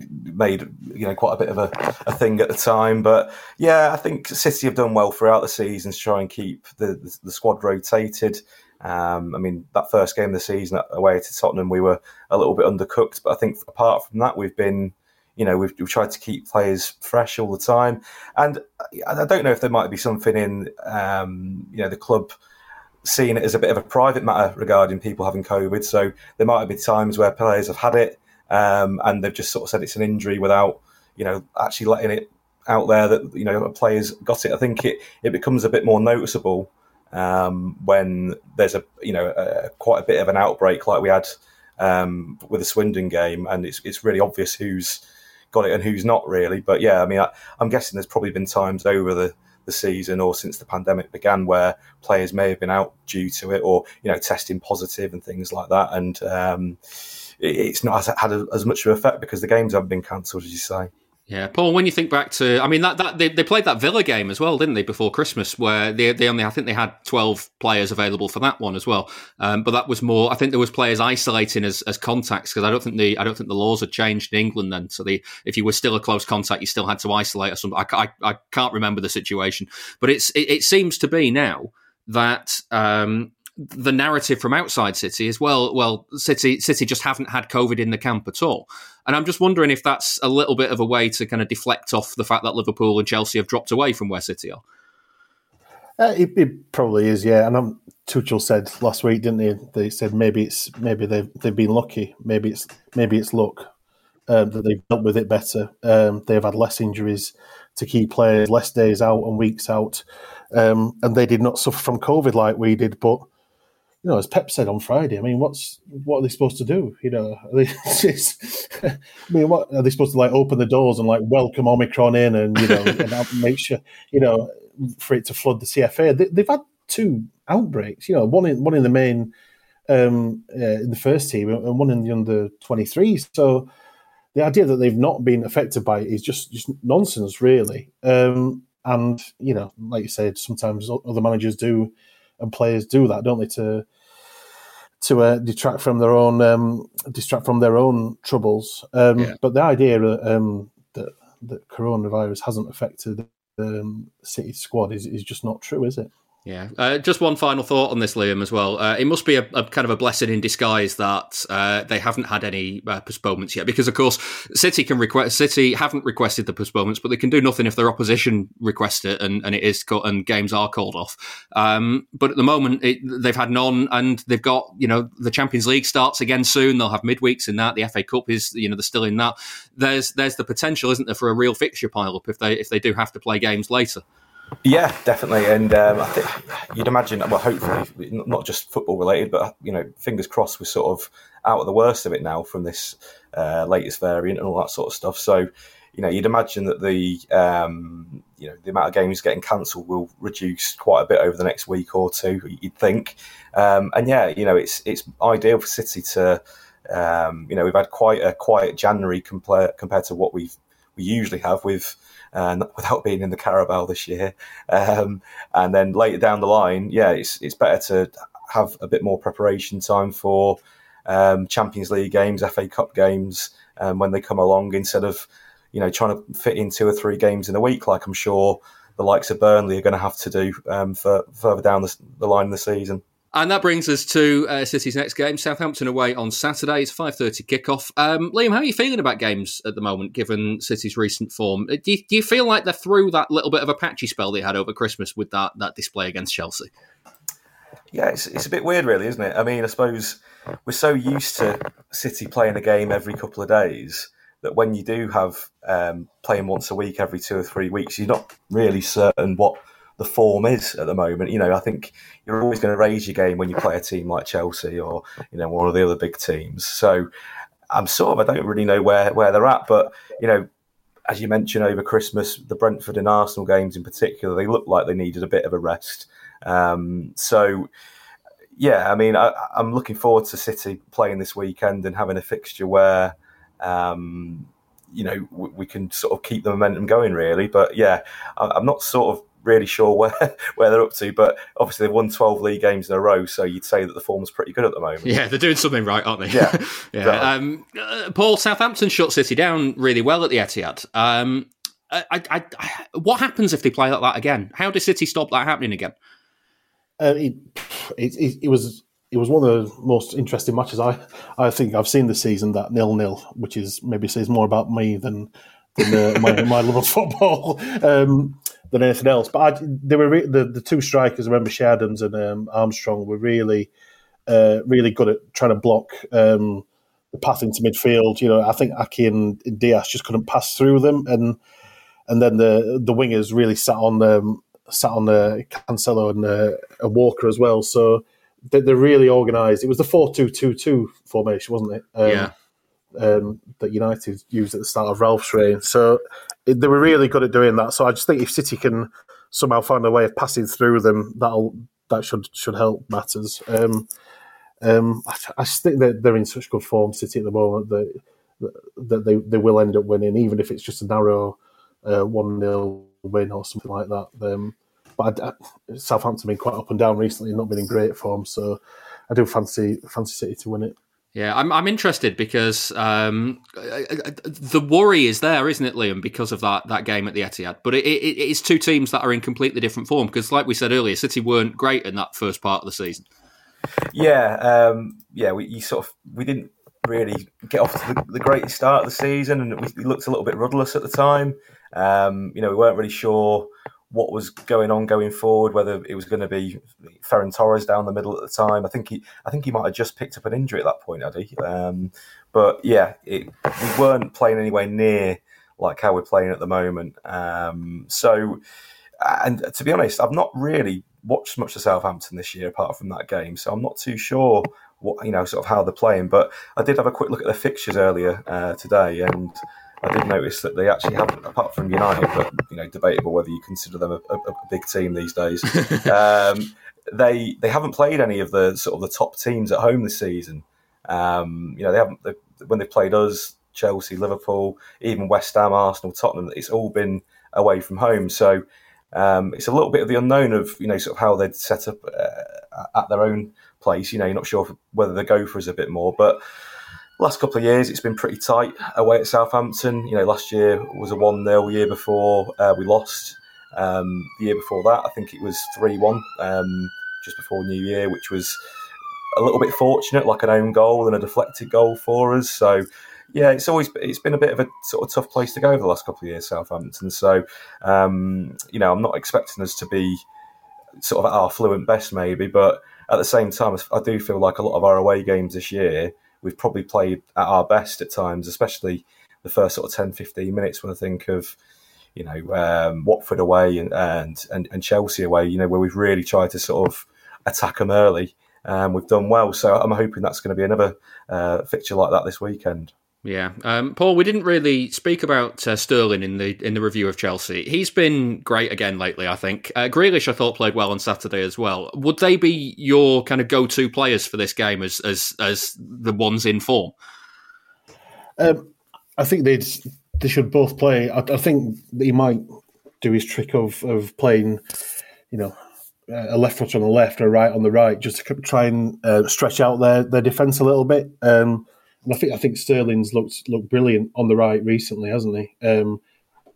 made you know quite a bit of a, a, thing at the time. But yeah, I think City have done well throughout the season to try and keep the the, the squad rotated. Um, I mean, that first game of the season away to Tottenham, we were a little bit undercooked, but I think apart from that, we've been you know we've, we've tried to keep players fresh all the time. And I don't know if there might be something in um, you know the club seeing it as a bit of a private matter regarding people having COVID. So there might be times where players have had it um, and they've just sort of said it's an injury without you know actually letting it out there that you know players got it. I think it it becomes a bit more noticeable um, when there's a you know a, quite a bit of an outbreak like we had um, with the Swindon game, and it's it's really obvious who's got it and who's not really. But yeah, I mean, I, am guessing there's probably been times over the the season or since the pandemic began where players may have been out due to it or you know testing positive and things like that, and um, it's not had as much of an effect because the games haven't been cancelled, as you say. Yeah, Paul. When you think back to, I mean, that, that they, they played that Villa game as well, didn't they, before Christmas? Where they, they only, I think they had twelve players available for that one as well. Um, but that was more. I think there was players isolating as, as contacts because I don't think the I don't think the laws had changed in England then. So the if you were still a close contact, you still had to isolate or something. I, I, I can't remember the situation, but it's it, it seems to be now that um, the narrative from outside City is well, well, City City just haven't had COVID in the camp at all, and I'm just wondering if that's a little bit of a way to kind of deflect off the fact that Liverpool and Chelsea have dropped away from where City are. Uh, it, it, probably is, yeah. And um, Tuchel said last week, didn't he? They said maybe it's maybe they've they've been lucky, maybe it's maybe it's luck um, that they've dealt with it better. Um, they've had less injuries to key players, less days out and weeks out, um, and they did not suffer from COVID like we did, but you know, as Pep said on Friday, I mean, what's what are they supposed to do? You know, they, I mean, what are they supposed to like open the doors and like welcome Omicron in and you know and make sure you know for it to flood the CFA? They, have had two outbreaks, you know, one in one in the main um, uh, in the first team and one in the under twenty three. So the idea that they've not been affected by it is just just nonsense, really. Um, and you know, like you said, sometimes other managers do and players do that, don't they? To to uh, detract from their own um, distract from their own troubles. Um, yeah. But the idea um, that that coronavirus hasn't affected the um, City squad is, is just not true, is it? Yeah. Uh, just one final thought on this, Liam, as well. Uh, it must be a, a, kind of a blessing in disguise that uh, they haven't had any uh, postponements yet, because of course City can request. City haven't requested the postponements, but they can do nothing if their opposition request it, and, and it is and games are called off. Um, but at the moment, it, they've had none, and they've got you know the Champions League starts again soon. They'll have midweeks in that. The FA Cup is you know they're still in that. There's there's the potential, isn't there, for a real fixture pile up if they if they do have to play games later. Yeah, definitely, and um, I think you'd imagine. Well, hopefully, not just football related, but you know, fingers crossed, we're sort of out of the worst of it now from this uh, latest variant and all that sort of stuff. So, you know, you'd imagine that the um, you know the amount of games getting cancelled will reduce quite a bit over the next week or two. You'd think, um, and yeah, you know, it's it's ideal for City to. Um, you know, we've had quite a quiet January compared compared to what we've we usually have with uh, without being in the Carabao this year. Um, and then later down the line, yeah, it's it's better to have a bit more preparation time for um, Champions League games, FA Cup games um, when they come along, instead of you know trying to fit in two or three games in a week, like I'm sure the likes of Burnley are going to have to do um, for further down the, the line of the season. And that brings us to uh, City's next game, Southampton away on Saturday. It's five thirty kickoff. Um, Liam, how are you feeling about games at the moment, given City's recent form? Uh, do you, do you, feel like they're through that little bit of a patchy spell they had over Christmas with that that display against Chelsea? Yeah, it's, it's a bit weird, really, isn't it? I mean, I suppose we're so used to City playing a game every couple of days that when you do have um, playing once a week every two or three weeks, you're not really certain what the form is at the moment. You know, I think you're always going to raise your game when you play a team like Chelsea or you know one of the other big teams. So I'm sort of I don't really know where where they're at, but you know. As you mentioned over Christmas, the Brentford and Arsenal games in particular, they looked like they needed a bit of a rest. Um, so, yeah, I mean, I, am looking forward to City playing this weekend and having a fixture where, um, you know, we, can sort of keep the momentum going, really. But yeah, I, I'm not sort of really sure where where they're up to. But obviously, they've won twelve league games in a row, so you'd say that the form's pretty good at the moment. Yeah, they're doing something right, aren't they? Yeah. yeah. Um, uh, Paul, Southampton shut City down really well at the Etihad. Um, I, I, I, what happens if they play like that again? How does City stop that happening again? Uh, it, it, it, was it was one of the most interesting matches I I think I've seen this season. That nil nil, which is maybe says more about me than than uh, my, my love of football. Um, than anything else. But I, they were re- the the two strikers. I remember Che Adams and um, Armstrong were really uh, really good at trying to block um, the path into midfield. You know, I think Aké and, Dias just couldn't pass through them, and and then the the wingers really sat on them sat on the uh, Cancelo and uh, a Walker as well. So they, are really organised. It was the four two two two formation, wasn't it? Um, yeah. Um, that United used at the start of Ralf's reign. So they were really good at doing that. So I just think if City can somehow find a way of passing through them, that'll that should should help matters. Um, um, I, I, just think that they're in such good form, City at the moment that that they, they will end up winning, even if it's just a narrow uh, one uh, 0 win or something like that. Um, but I, I, Southampton have been quite up and down recently, not been in great form, so I do fancy fancy City to win it. Yeah, I'm I'm interested because um, the worry is there, isn't it, Liam, because of that that game at the Etihad? But it, it, it's two teams that are in completely different form. Because, like we said earlier, City weren't great in that first part of the season. Yeah, um, yeah, we sort of we didn't really get off to the, the greatest start of the season, and we, we, looked a little bit rudderless at the time. Um, you know, we weren't really sure what was going on going forward, whether it was going to be Ferran Torres down the middle at the time. I think he, I think he might have just picked up an injury at that point, he? Um, but yeah, it, we weren't playing anywhere near like how we're playing at the moment. Um, so, and to be honest, I've not really watched much of Southampton this year apart from that game, so I'm not too sure what you know, sort of how they're playing. But I did have a quick look at the fixtures earlier uh, today, and I did notice that they actually haven't, apart from United, but you know, debatable whether you consider them a, a, a big team these days. um, they they haven't played any of the sort of the top teams at home this season. Um, you know, they haven't they, when they played us, Chelsea, Liverpool, even West Ham, Arsenal, Tottenham. It's all been away from home, so um, it's a little bit of the unknown of you know sort of how they'd set up uh, at their own place. You know, you're not sure whether the go for us a bit more, but last couple of years, it's been pretty tight away at Southampton. You know, last year was a 1 0. Year before, uh, we lost. Um, the year before that, I think it was 3 1 um, just before New Year, which was a little bit fortunate, like an own goal and a deflected goal for us. So, yeah, it's always it's been a bit of a sort of tough place to go over the last couple of years, Southampton. So, um, you know, I'm not expecting us to be sort of at our fluent best, maybe, but at the same time, I do feel like a lot of our away games this year we've probably played at our best at times, especially the first sort of 10, 15 minutes when I think of, you know, um, Watford away and, and, and, and, Chelsea away, you know, where we've really tried to sort of attack them early. Um, we've done well. So I'm hoping that's going to be another uh, fixture like that this weekend. Yeah, um, Paul. We didn't really speak about uh, Sterling in the in the review of Chelsea. He's been great again lately. I think uh, Grealish, I thought played well on Saturday as well. Would they be your kind of go to players for this game as as as the ones in form? Um, I think they they should both play. I, I, think he might do his trick of of playing, you know, a left foot on the left or right on the right, just to try and uh, stretch out their their defense a little bit. Um, and I think I think Sterling's looked looked brilliant on the right recently, hasn't he? Um,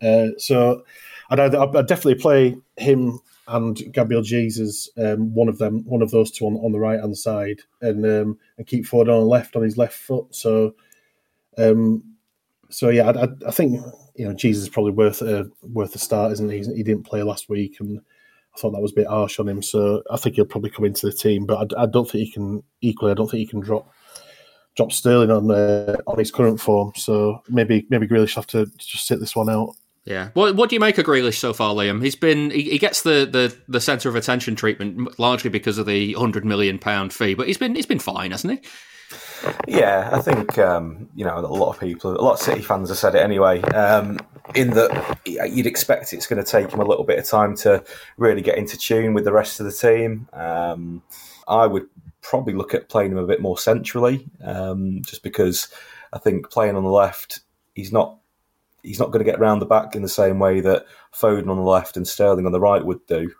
uh, so I'd, I'd, definitely play him and Gabriel Jesus, um, one of them, one of those two on, on the right hand side, and um, and keep Foden on the left on his left foot. So, um, so yeah, I, I, I think you know Jesus is probably worth a worth a start, isn't he? He didn't play last week, and I thought that was a bit harsh on him. So I think he'll probably come into the team, but I, I don't think he can equally. I don't think he can drop drop Sterling on uh, on his current form. So maybe maybe Grealish have to just sit this one out. Yeah. What What do you make of Grealish so far, Liam? He's been he, he gets the, the, the centre of attention treatment largely because of the hundred million pound fee, but he's been he's been fine, hasn't he? Yeah, I think um, you know a lot of people, a lot of City fans have said it anyway. Um, in that you'd expect it's going to take him a little bit of time to really get into tune with the rest of the team. Um, I would probably look at playing him a bit more centrally, um, just because I think playing on the left, he's not he's not going to get around the back in the same way that Foden on the left and Sterling on the right would do.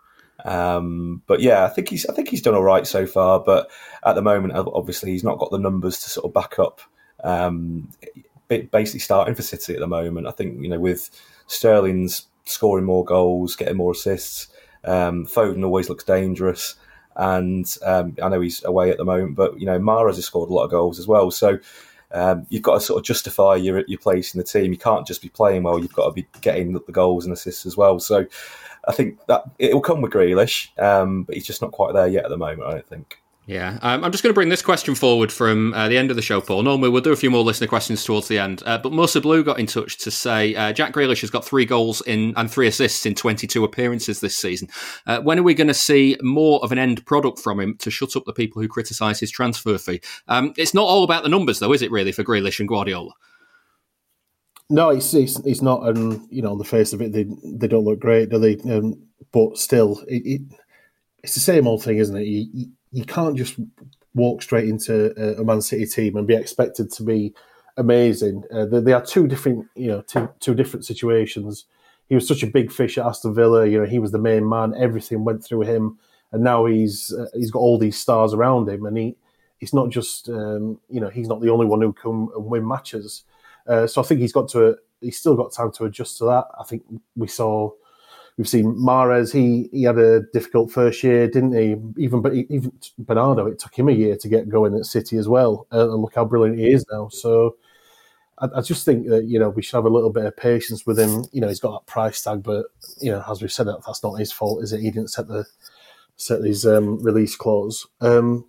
Um, but yeah, I think he's I think he's done all right so far. But at the moment, obviously, he's not got the numbers to sort of back up. Um, basically, starting for City at the moment, I think you know with Sterling's scoring more goals, getting more assists. Um, Foden always looks dangerous, and um, I know he's away at the moment, but you know Mahrez has scored a lot of goals as well. So um, you've got to sort of justify your your place in the team. You can't just be playing well; you've got to be getting the goals and assists as well. So I think that it will come with Grealish, um, but he's just not quite there yet at the moment. I don't think. Yeah, um, I'm just going to bring this question forward from uh, the end of the show, Paul. Normally, we'll do a few more listener questions towards the end, uh, but Musa Blue got in touch to say uh, Jack Grealish has got three goals in and three assists in 22 appearances this season. Uh, when are we going to see more of an end product from him to shut up the people who criticise his transfer fee? Um, it's not all about the numbers, though, is it? Really, for Grealish and Guardiola. No, it's, not. And you know, on the face of it, they they don't look great, do they? Um, but still, it, it, it's the same old thing, isn't it? Can't just walk straight into a, Man City team and be expected to be amazing. Uh, they, they, are two different, you know, two, two different situations. He was such a big fish at Aston Villa. You know, he was the main man. Everything went through him, and now he's uh, he's got all these stars around him, and he. It's not just um, you know he's not the only one who can win matches, uh, so I think he's got to he's still got time to adjust to that. I think we saw We've seen Mahrez. He he had a difficult first year, didn't he? Even but even Bernardo, it took him a year to get going at City as well. Uh, and look how brilliant he is now. So I, I, just think that you know we should have a little bit of patience with him. You know, he's got that price tag, but you know, as we've said, that that's not his fault, is it? He didn't set the set his um, release clause. Um,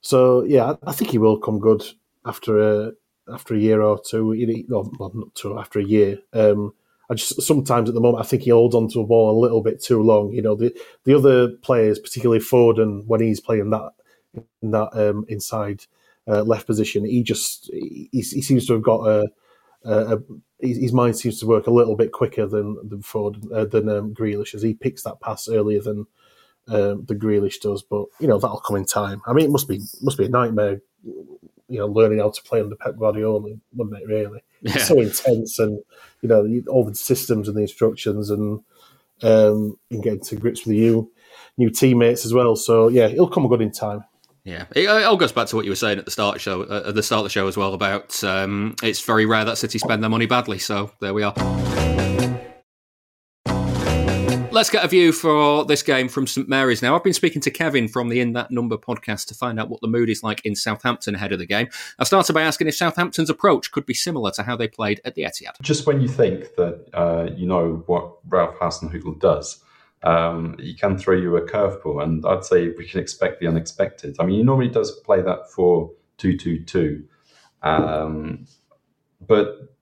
so yeah, I, I, think he will come good after a after a year or two. No, not two after a year. Um, I just sometimes at the moment I think he holds onto a ball a little bit too long. You know, the the other players, particularly Foden, when he's playing that in that um, inside uh, left position, he just he, he, seems to have got a, a, a, his mind seems to work a little bit quicker than than Foden uh, than um, Grealish as he picks that pass earlier than um, the Grealish does. But you know that'll come in time. I mean, it must be must be a nightmare. You know, learning how to play under Pep Guardiola, wouldn't it? Really, yeah. so intense and you know all the systems and the instructions and um, and getting to grips with you new teammates as well. So yeah, it'll come good in time. Yeah, it, all goes back to what you were saying at the start of the show, uh, at the start of the show as well about um, it's very rare that City spend their money badly. So there we are let's get a view for this game from St Mary's now. I've been speaking to Kevin from the In That Number podcast to find out what the mood is like in Southampton ahead of the game. I started by asking if Southampton's approach could be similar to how they played at the Etihad. Just when you think that uh, you know what Ralph Hasenhüttl does, um, he can throw you a curveball, and I'd say we can expect the unexpected. I mean, he normally does play that for two-two-two, um, but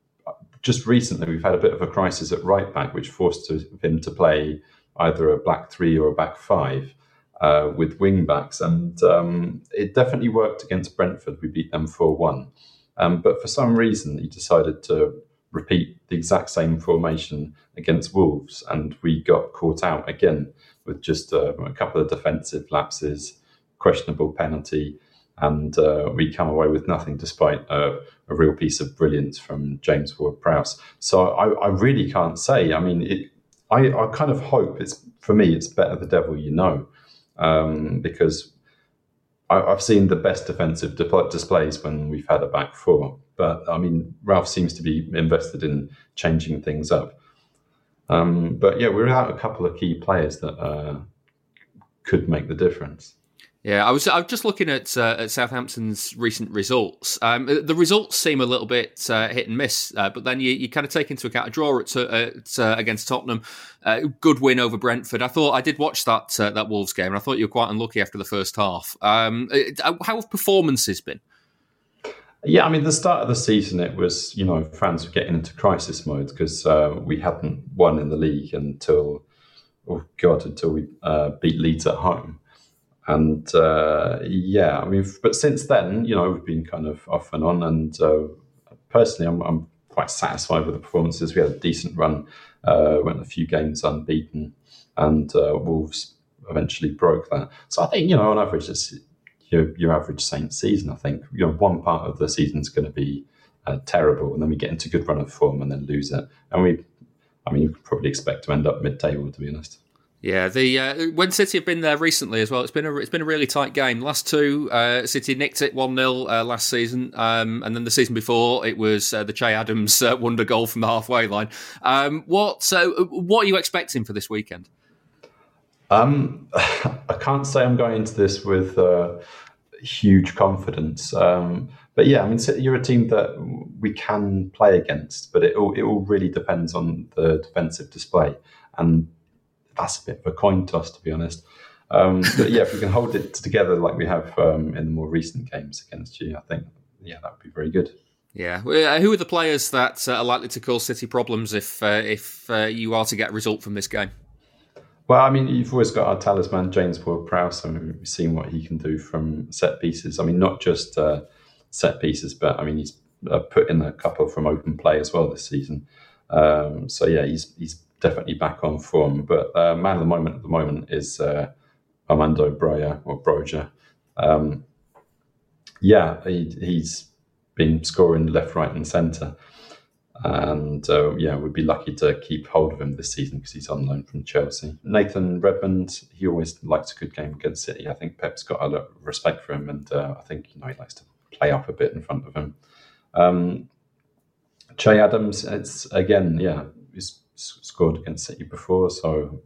just recently we've had a bit of a crisis at right back, which forced him to play either a back three or a back five uh, with wing backs, and um, it definitely worked against Brentford. We beat them four one, um, but for some reason he decided to repeat the exact same formation against Wolves, and we got caught out again with just uh, a couple of defensive lapses, questionable penalty and uh, we come away with nothing despite a, a real piece of brilliance from James Ward-Prowse. So I, I, really can't say. I mean, it, I, I, kind of hope it's for me. It's better the devil you know, um, because I, have seen the best defensive displays when we've had a back four. But I mean, Ralph seems to be invested in changing things up. Um, but yeah, we're without a couple of key players that uh, could make the difference. Yeah, I was. I was just looking at, uh, at Southampton's recent results. Um, the results seem a little bit uh, hit and miss, uh, but then you, you, kind of take into account a draw at, at uh, against Tottenham, uh, good win over Brentford. I thought I did watch that uh, that Wolves game, and I thought you were quite unlucky after the first half. Um, how have performances been? Yeah, I mean, the start of the season, it was you know fans were getting into crisis mode because we hadn't won in the league until oh god, until we beat Leeds at home. And uh, yeah, I mean, but since then, you know, we've been kind of off and on. And uh, personally, I'm, I'm, quite satisfied with the performances. We had a decent run, uh, went a few games unbeaten, and uh, Wolves eventually broke that. So I think, you know, on average, it's your, your average Saints season. I think, you know, one part of the season is going to be uh, terrible, and then we get into good run of form and then lose it. And we, I mean, you could probably expect to end up mid table, to be honest. Yeah, the uh, when City have been there recently as well, it's been a it's been a really tight game. Last two, uh, City nicked it one 0 uh, last season, um, and then the season before it was uh, the Che Adams uh, wonder goal from the halfway line. Um, what so what are you expecting for this weekend? Um, I can't say I'm going into this with uh, huge confidence, um, but yeah, I mean you're a team that we can play against, but it all it all really depends on the defensive display and that's a bit of a coin toss, to be honest. Um, but yeah, if we can hold it together like we have um, in the more recent games against you, I think yeah, that would be very good. Yeah, uh, who are the players that uh, are likely to cause City problems if uh, if uh, you are to get a result from this game? Well, I mean, you've always got our talisman, James Ward-Prowse. I mean, we've seen what he can do from set pieces. I mean, not just uh, set pieces, but I mean, he's uh, put in a couple from open play as well this season. Um, so yeah, he's he's definitely back on form. But uh, man of the moment at the moment is uh, Armando Broja or Broja. Um, yeah, he, he's been scoring left, right, and centre. And uh, yeah, we'd be lucky to keep hold of him this season because he's on loan from Chelsea. Nathan Redmond, he always likes a good game against City. I think Pep's got a lot of respect for him, and uh, I think you know he likes to play up a bit in front of him. Um, Che Adams, it's again, yeah, he's scored against City before, so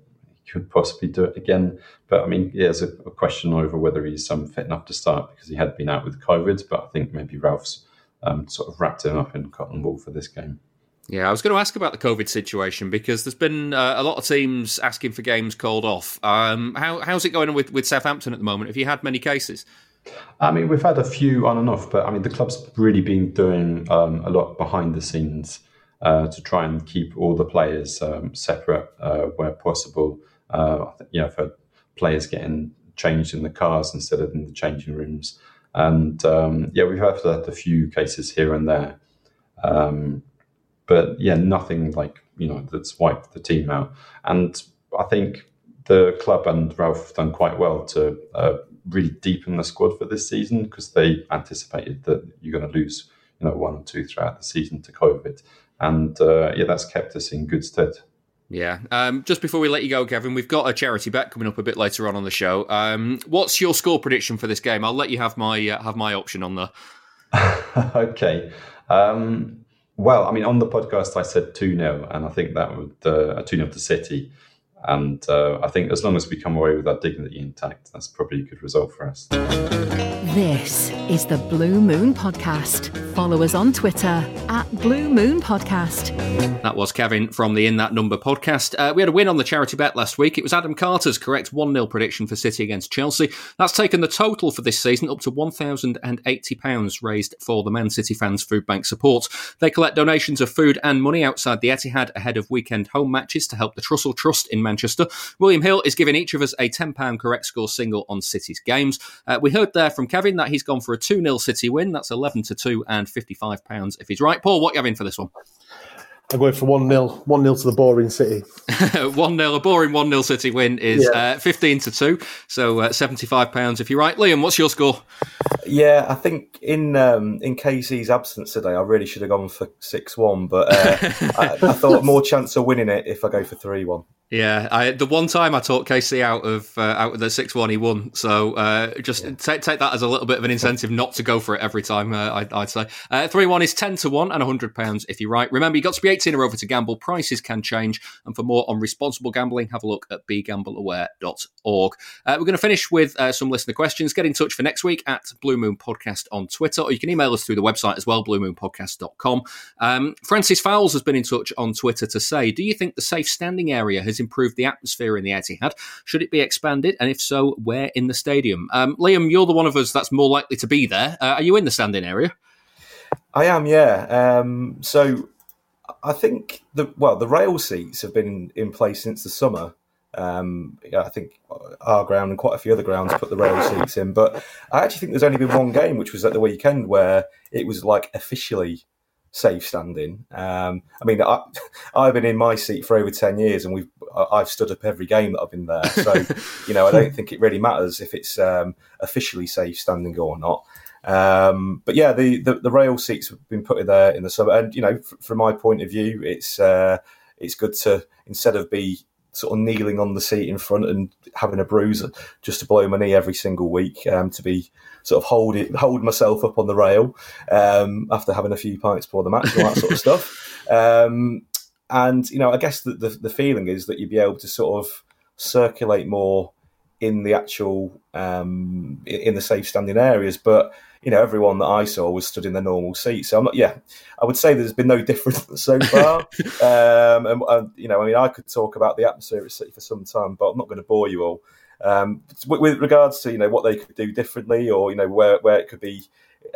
he could possibly do it again. But I mean, yeah, there's a, a question over whether he's um, fit enough to start because he had been out with COVID. But I think maybe Ralph's um, sort of wrapped him up in cotton wool for this game. Yeah, I was going to ask about the COVID situation because there's been uh, a lot of teams asking for games called off. Um, how, how's it going with, with Southampton at the moment? Have you had many cases? I mean, we've had a few on and off, but I mean, the club's really been doing um, a lot behind the scenes uh, to try and keep all the players um, separate uh, where possible. Uh, you know, for players getting changed in the cars instead of in the changing rooms. And um, yeah, we've had a few cases here and there. Um, but yeah, nothing like, you know, that's wiped the team out. And I think the club and Ralph have done quite well to uh, really deepen the squad for this season because they anticipated that you're going to lose, you know, one or two throughout the season to COVID and uh, yeah, that's kept us in good stead. Yeah. Um, just before we let you go, Kevin, we've got a charity bet coming up a bit later on on the show. Um, what's your score prediction for this game? I'll let you have my uh, have my option on the. okay. Um, well, I mean, on the podcast, I said 2 0, and I think that would uh, 2 0 to City. And uh, I think as long as we come away with our dignity intact, that's probably a good result for us. This is the Blue Moon Podcast. Follow us on Twitter at Blue Moon Podcast. That was Kevin from the In That Number podcast. Uh, we had a win on the charity bet last week. It was Adam Carter's correct 1 0 prediction for City against Chelsea. That's taken the total for this season up to £1,080 raised for the Man City fans food bank support. They collect donations of food and money outside the Etihad ahead of weekend home matches to help the Trussell Trust in Manchester. William Hill is giving each of us a £10 correct score single on City's games. Uh, we heard there from Kevin that he's gone for a 2 0 City win. That's 11 to 2 and £55 if he's right. Paul, what are you having for this one? I'm going for 1 0. 1 0 to the boring City. 1 0. A boring 1 0 City win is yeah. uh, 15 to 2. So uh, £75 if you're right. Liam, what's your score? Yeah, I think in um, in KC's absence today, I really should have gone for 6 1, but uh, I, I, thought more chance of winning it if I go for 3 1. Yeah, I, the one time I talked KC out of uh, out of the six one, he won. So uh, just yeah. take take that as a little bit of an incentive not to go for it every time. Uh, I, would say uh, three one is ten to one and hundred pounds if you're right. Remember, you got to be eighteen or over to gamble. Prices can change, and for more on responsible gambling, have a look at begambleaware.org. Uh, we're going to finish with uh, some listener questions. Get in touch for next week at Blue Moon Podcast on Twitter, or you can email us through the website as well, bluemoonpodcast.com. Um, Francis Fowles has been in touch on Twitter to say, "Do you think the safe standing area has improved the atmosphere in the Etihad? Should it be expanded? And if so, where in the stadium? Um, Liam, you're the one of us that's more likely to be there. Uh, are you in the standing area? I am, yeah. Um, so I think the well, the rail seats have been in place since the summer. Um, yeah, I think our ground and quite a few other grounds put the rail seats in, but I actually think there's only been one game, which was at the weekend, where it was like officially safe standing. Um, I mean, I, have been in my seat for over ten years, and we've I've stood up every game that I've been there. So, you know, I don't think it really matters if it's um, officially safe standing or not. Um, but yeah, the, the, the rail seats have been put in there in the summer, and you know, f- from my point of view, it's uh, it's good to instead of be sort of kneeling on the seat in front and having a bruise just to blow my knee every single week um, to be sort of holding hold myself up on the rail um, after having a few pints before the match and all that sort of stuff. Um, and you know, I guess the, the, the feeling is that you'd be able to sort of circulate more in the actual um, in the safe standing areas, but you know, everyone that I saw was stood in their normal seats. So I'm not, yeah, I would say there's been no difference so far. um, and, and, you know, I mean, I could talk about the atmosphere at City for some time, but I'm not going to bore you all. Um, with, with, regards to you know what they could do differently, or you know where where it could be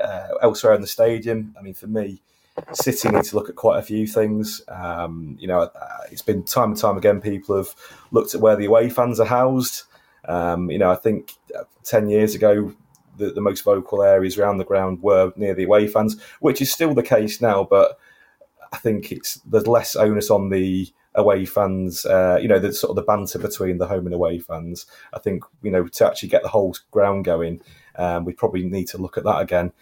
uh, elsewhere in the stadium. I mean, for me, City need to look at quite a few things. Um, you know, uh, it's been time and time again. People have looked at where the away fans are housed. Um, you know, I think uh, ten years ago the, the most vocal areas around the ground were near the away fans, which is still the case now. But I think it's there's less onus on the away fans. Uh, you know, the sort of the banter between the home and away fans. I think you know to actually get the whole ground going, um, we probably need to look at that again.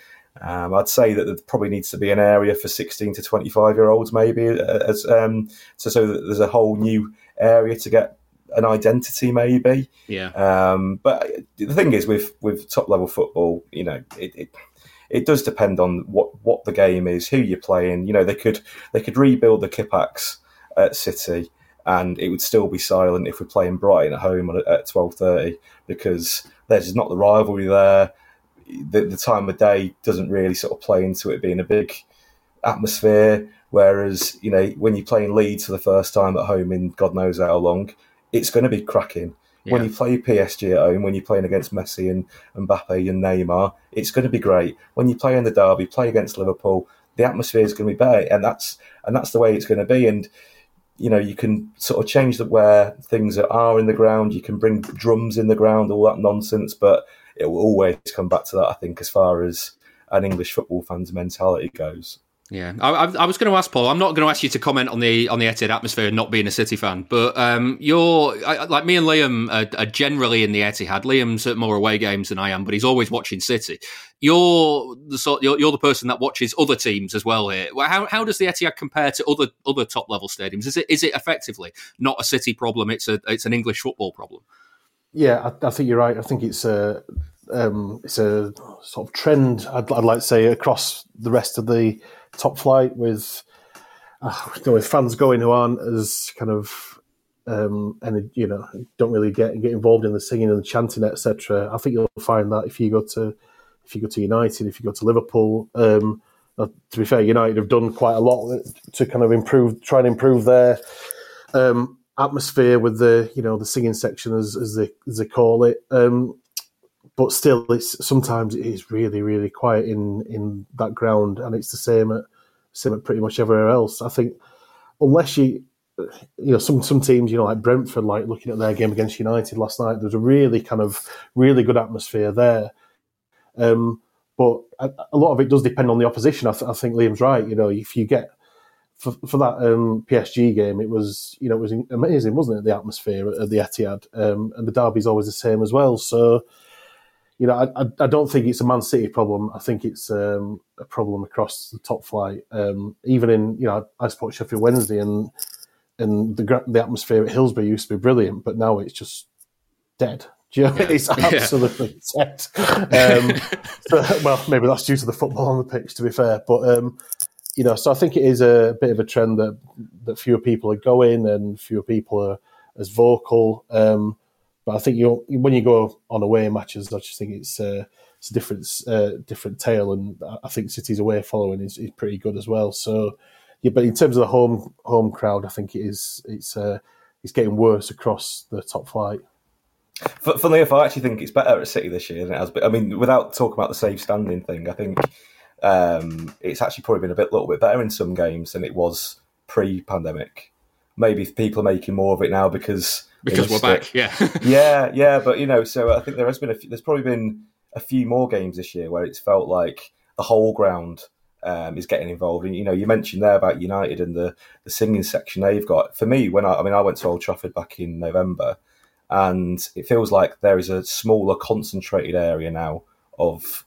Um, I'd say that there probably needs to be an area for 16 to 25 year olds, maybe, as um, so so that there's a whole new area to get an identity, maybe. Yeah. Um, but the thing is, with with top level football, you know, it, it it does depend on what what the game is, who you're playing. You know, they could they could rebuild the Kippax at City, and it would still be silent if we're playing Brighton at home at twelve thirty because there's just not the rivalry there. The, the time of day doesn't really sort of play into it being a big atmosphere. Whereas, you know, when you're playing Leeds for the first time at home in God knows how long, it's going to be cracking. Yeah. When you play PSG at home, when you're playing against Messi and, Mbappe and Neymar, it's going to be great. When you play in the derby, play against Liverpool, the atmosphere is going to be better, and that's and that's the way it's going to be. And you know, you can sort of change the where things are in the ground. You can bring drums in the ground, all that nonsense, but it will always come back to that. I think, as far as an English football fan's mentality goes. Yeah, I, I, was going to ask Paul. I'm not going to ask you to comment on the on the Etihad atmosphere, and not being a City fan, but um, you're I, like me and Liam are, are, generally in the Etihad. Liam's at more away games than I am, but he's always watching City. You're the sort you're, you're the person that watches other teams as well here. How how does the Etihad compare to other other top level stadiums? Is it is it effectively not a City problem? It's a it's an English football problem. Yeah, I, I think you're right. I think it's a um, it's a sort of trend. I'd, I'd like to say across the rest of the top flight with uh, you know, with fans going who aren't as kind of um, and you know don't really get get involved in the singing and the chanting etc. I think you'll find that if you go to if you go to United, if you go to Liverpool. Um, uh, to be fair, United have done quite a lot to kind of improve, try and improve their um, atmosphere with the you know the singing section as, as they as they call it. Um, but still, it's sometimes it is really, really quiet in in that ground, and it's the same at same at pretty much everywhere else. I think unless you you know some some teams you know like Brentford like looking at their game against United last night there's a really kind of really good atmosphere there. Um, but a, a, lot of it does depend on the opposition. I, th- I, think Liam's right. You know if you get for, for that um, PSG game it was you know it was amazing wasn't it the atmosphere at the Etihad? Um, and the derby's always the same as well. So you know, I, I, don't think it's a Man City problem. I think it's um, a problem across the top flight. Um, even in, you know, I support Sheffield Wednesday, and and the the atmosphere at Hillsborough used to be brilliant, but now it's just dead. Do you know, it's absolutely dead. Um, so, well, maybe that's due to the football on the pitch, to be fair. But um, you know, so I think it is a bit of a trend that that fewer people are going and fewer people are as vocal. Um, but I think you when you go on away matches, I just think it's uh, it's a different uh, different tale, and I think City's away following is, is pretty good as well. So yeah, but in terms of the home home crowd, I think it is it's uh, it's getting worse across the top flight. Funnily enough, I actually think it's better at City this year than it has been. I mean, without talking about the safe standing thing, I think um, it's actually probably been a bit, little bit better in some games than it was pre-pandemic. Maybe people are making more of it now because because we're back. Yeah, yeah, yeah. But you know, so I think there has been a few, there's probably been a few more games this year where it's felt like the whole ground um, is getting involved. And you know, you mentioned there about United and the the singing section they've got. For me, when I, I mean, I went to Old Trafford back in November, and it feels like there is a smaller, concentrated area now of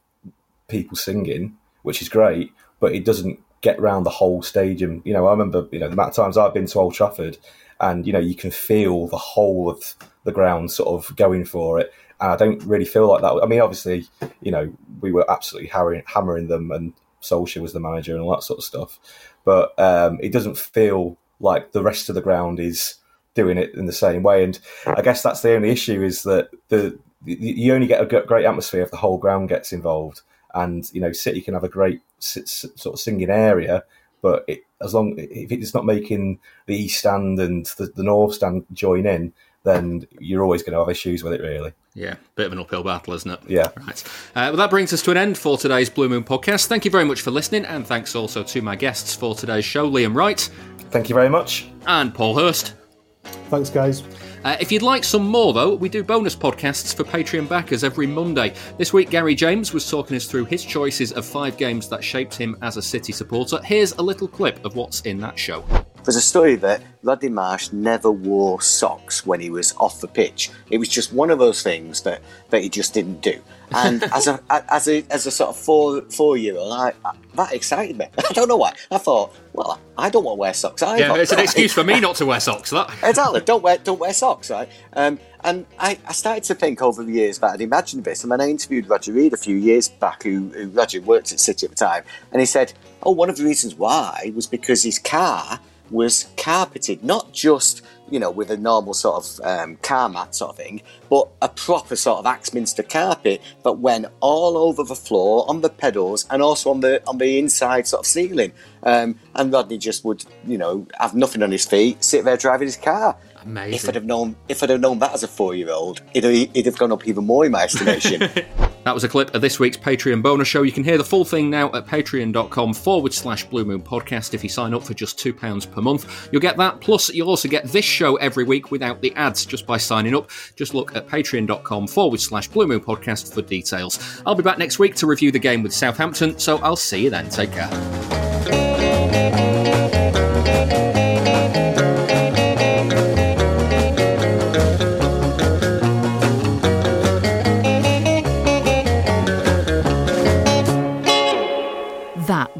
people singing, which is great, but it doesn't get around the whole stadium. You know, I remember you know the amount of times I've been to Old Trafford, and you know you can feel the whole of the ground sort of going for it. And I don't really feel like that. I mean, obviously, you know, we were absolutely hammering, hammering them, and Solskjaer was the manager and all that sort of stuff. But um, it doesn't feel like the rest of the ground is doing it in the same way. And I guess that's the only issue is that the you only get a great atmosphere if the whole ground gets involved. And you know, City can have a great sort of singing area, but it, as long if it's not making the East Stand and the, the North Stand join in, then you're always going to have issues with it, really. Yeah, bit of an uphill battle, isn't it? Yeah. Right. Uh, well, that brings us to an end for today's Blue Moon podcast. Thank you very much for listening, and thanks also to my guests for today's show, Liam Wright. Thank you very much. And Paul Hurst. Thanks, guys. Uh, if you'd like some more, though, we do bonus podcasts for Patreon backers every Monday. This week, Gary James was talking us through his choices of five games that shaped him as a City supporter. Here's a little clip of what's in that show. There's a story that Rodney Marsh never wore socks when he was off the pitch. It was just one of those things that, that he just didn't do. And as a as a as a sort of four four year old, I, I, that excited me. I don't know why. I thought, well, I don't want to wear socks either. Yeah, it's an excuse for me not to wear socks. That exactly. Don't wear don't wear socks, right? Um, and I, I started to think over the years that I'd imagined this. And when I interviewed Roger Reed a few years back, who, who Roger worked at City at the time, and he said, oh, one of the reasons why was because his car was carpeted, not just you know with a normal sort of um, car mat sort of thing, but a proper sort of Axminster carpet that went all over the floor, on the pedals, and also on the on the inside sort of ceiling. Um, and Rodney just would you know have nothing on his feet, sit there driving his car. Amazing. If I'd have known, if I'd have known that as a four-year-old, it'd, it'd have gone up even more in my estimation. that was a clip of this week's Patreon bonus show. You can hear the full thing now at patreon.com forward slash Blue Moon Podcast. If you sign up for just £2 per month, you'll get that. Plus, you'll also get this show every week without the ads just by signing up. Just look at patreon.com forward slash Blue Moon Podcast for details. I'll be back next week to review the game with Southampton, so I'll see you then. Take care.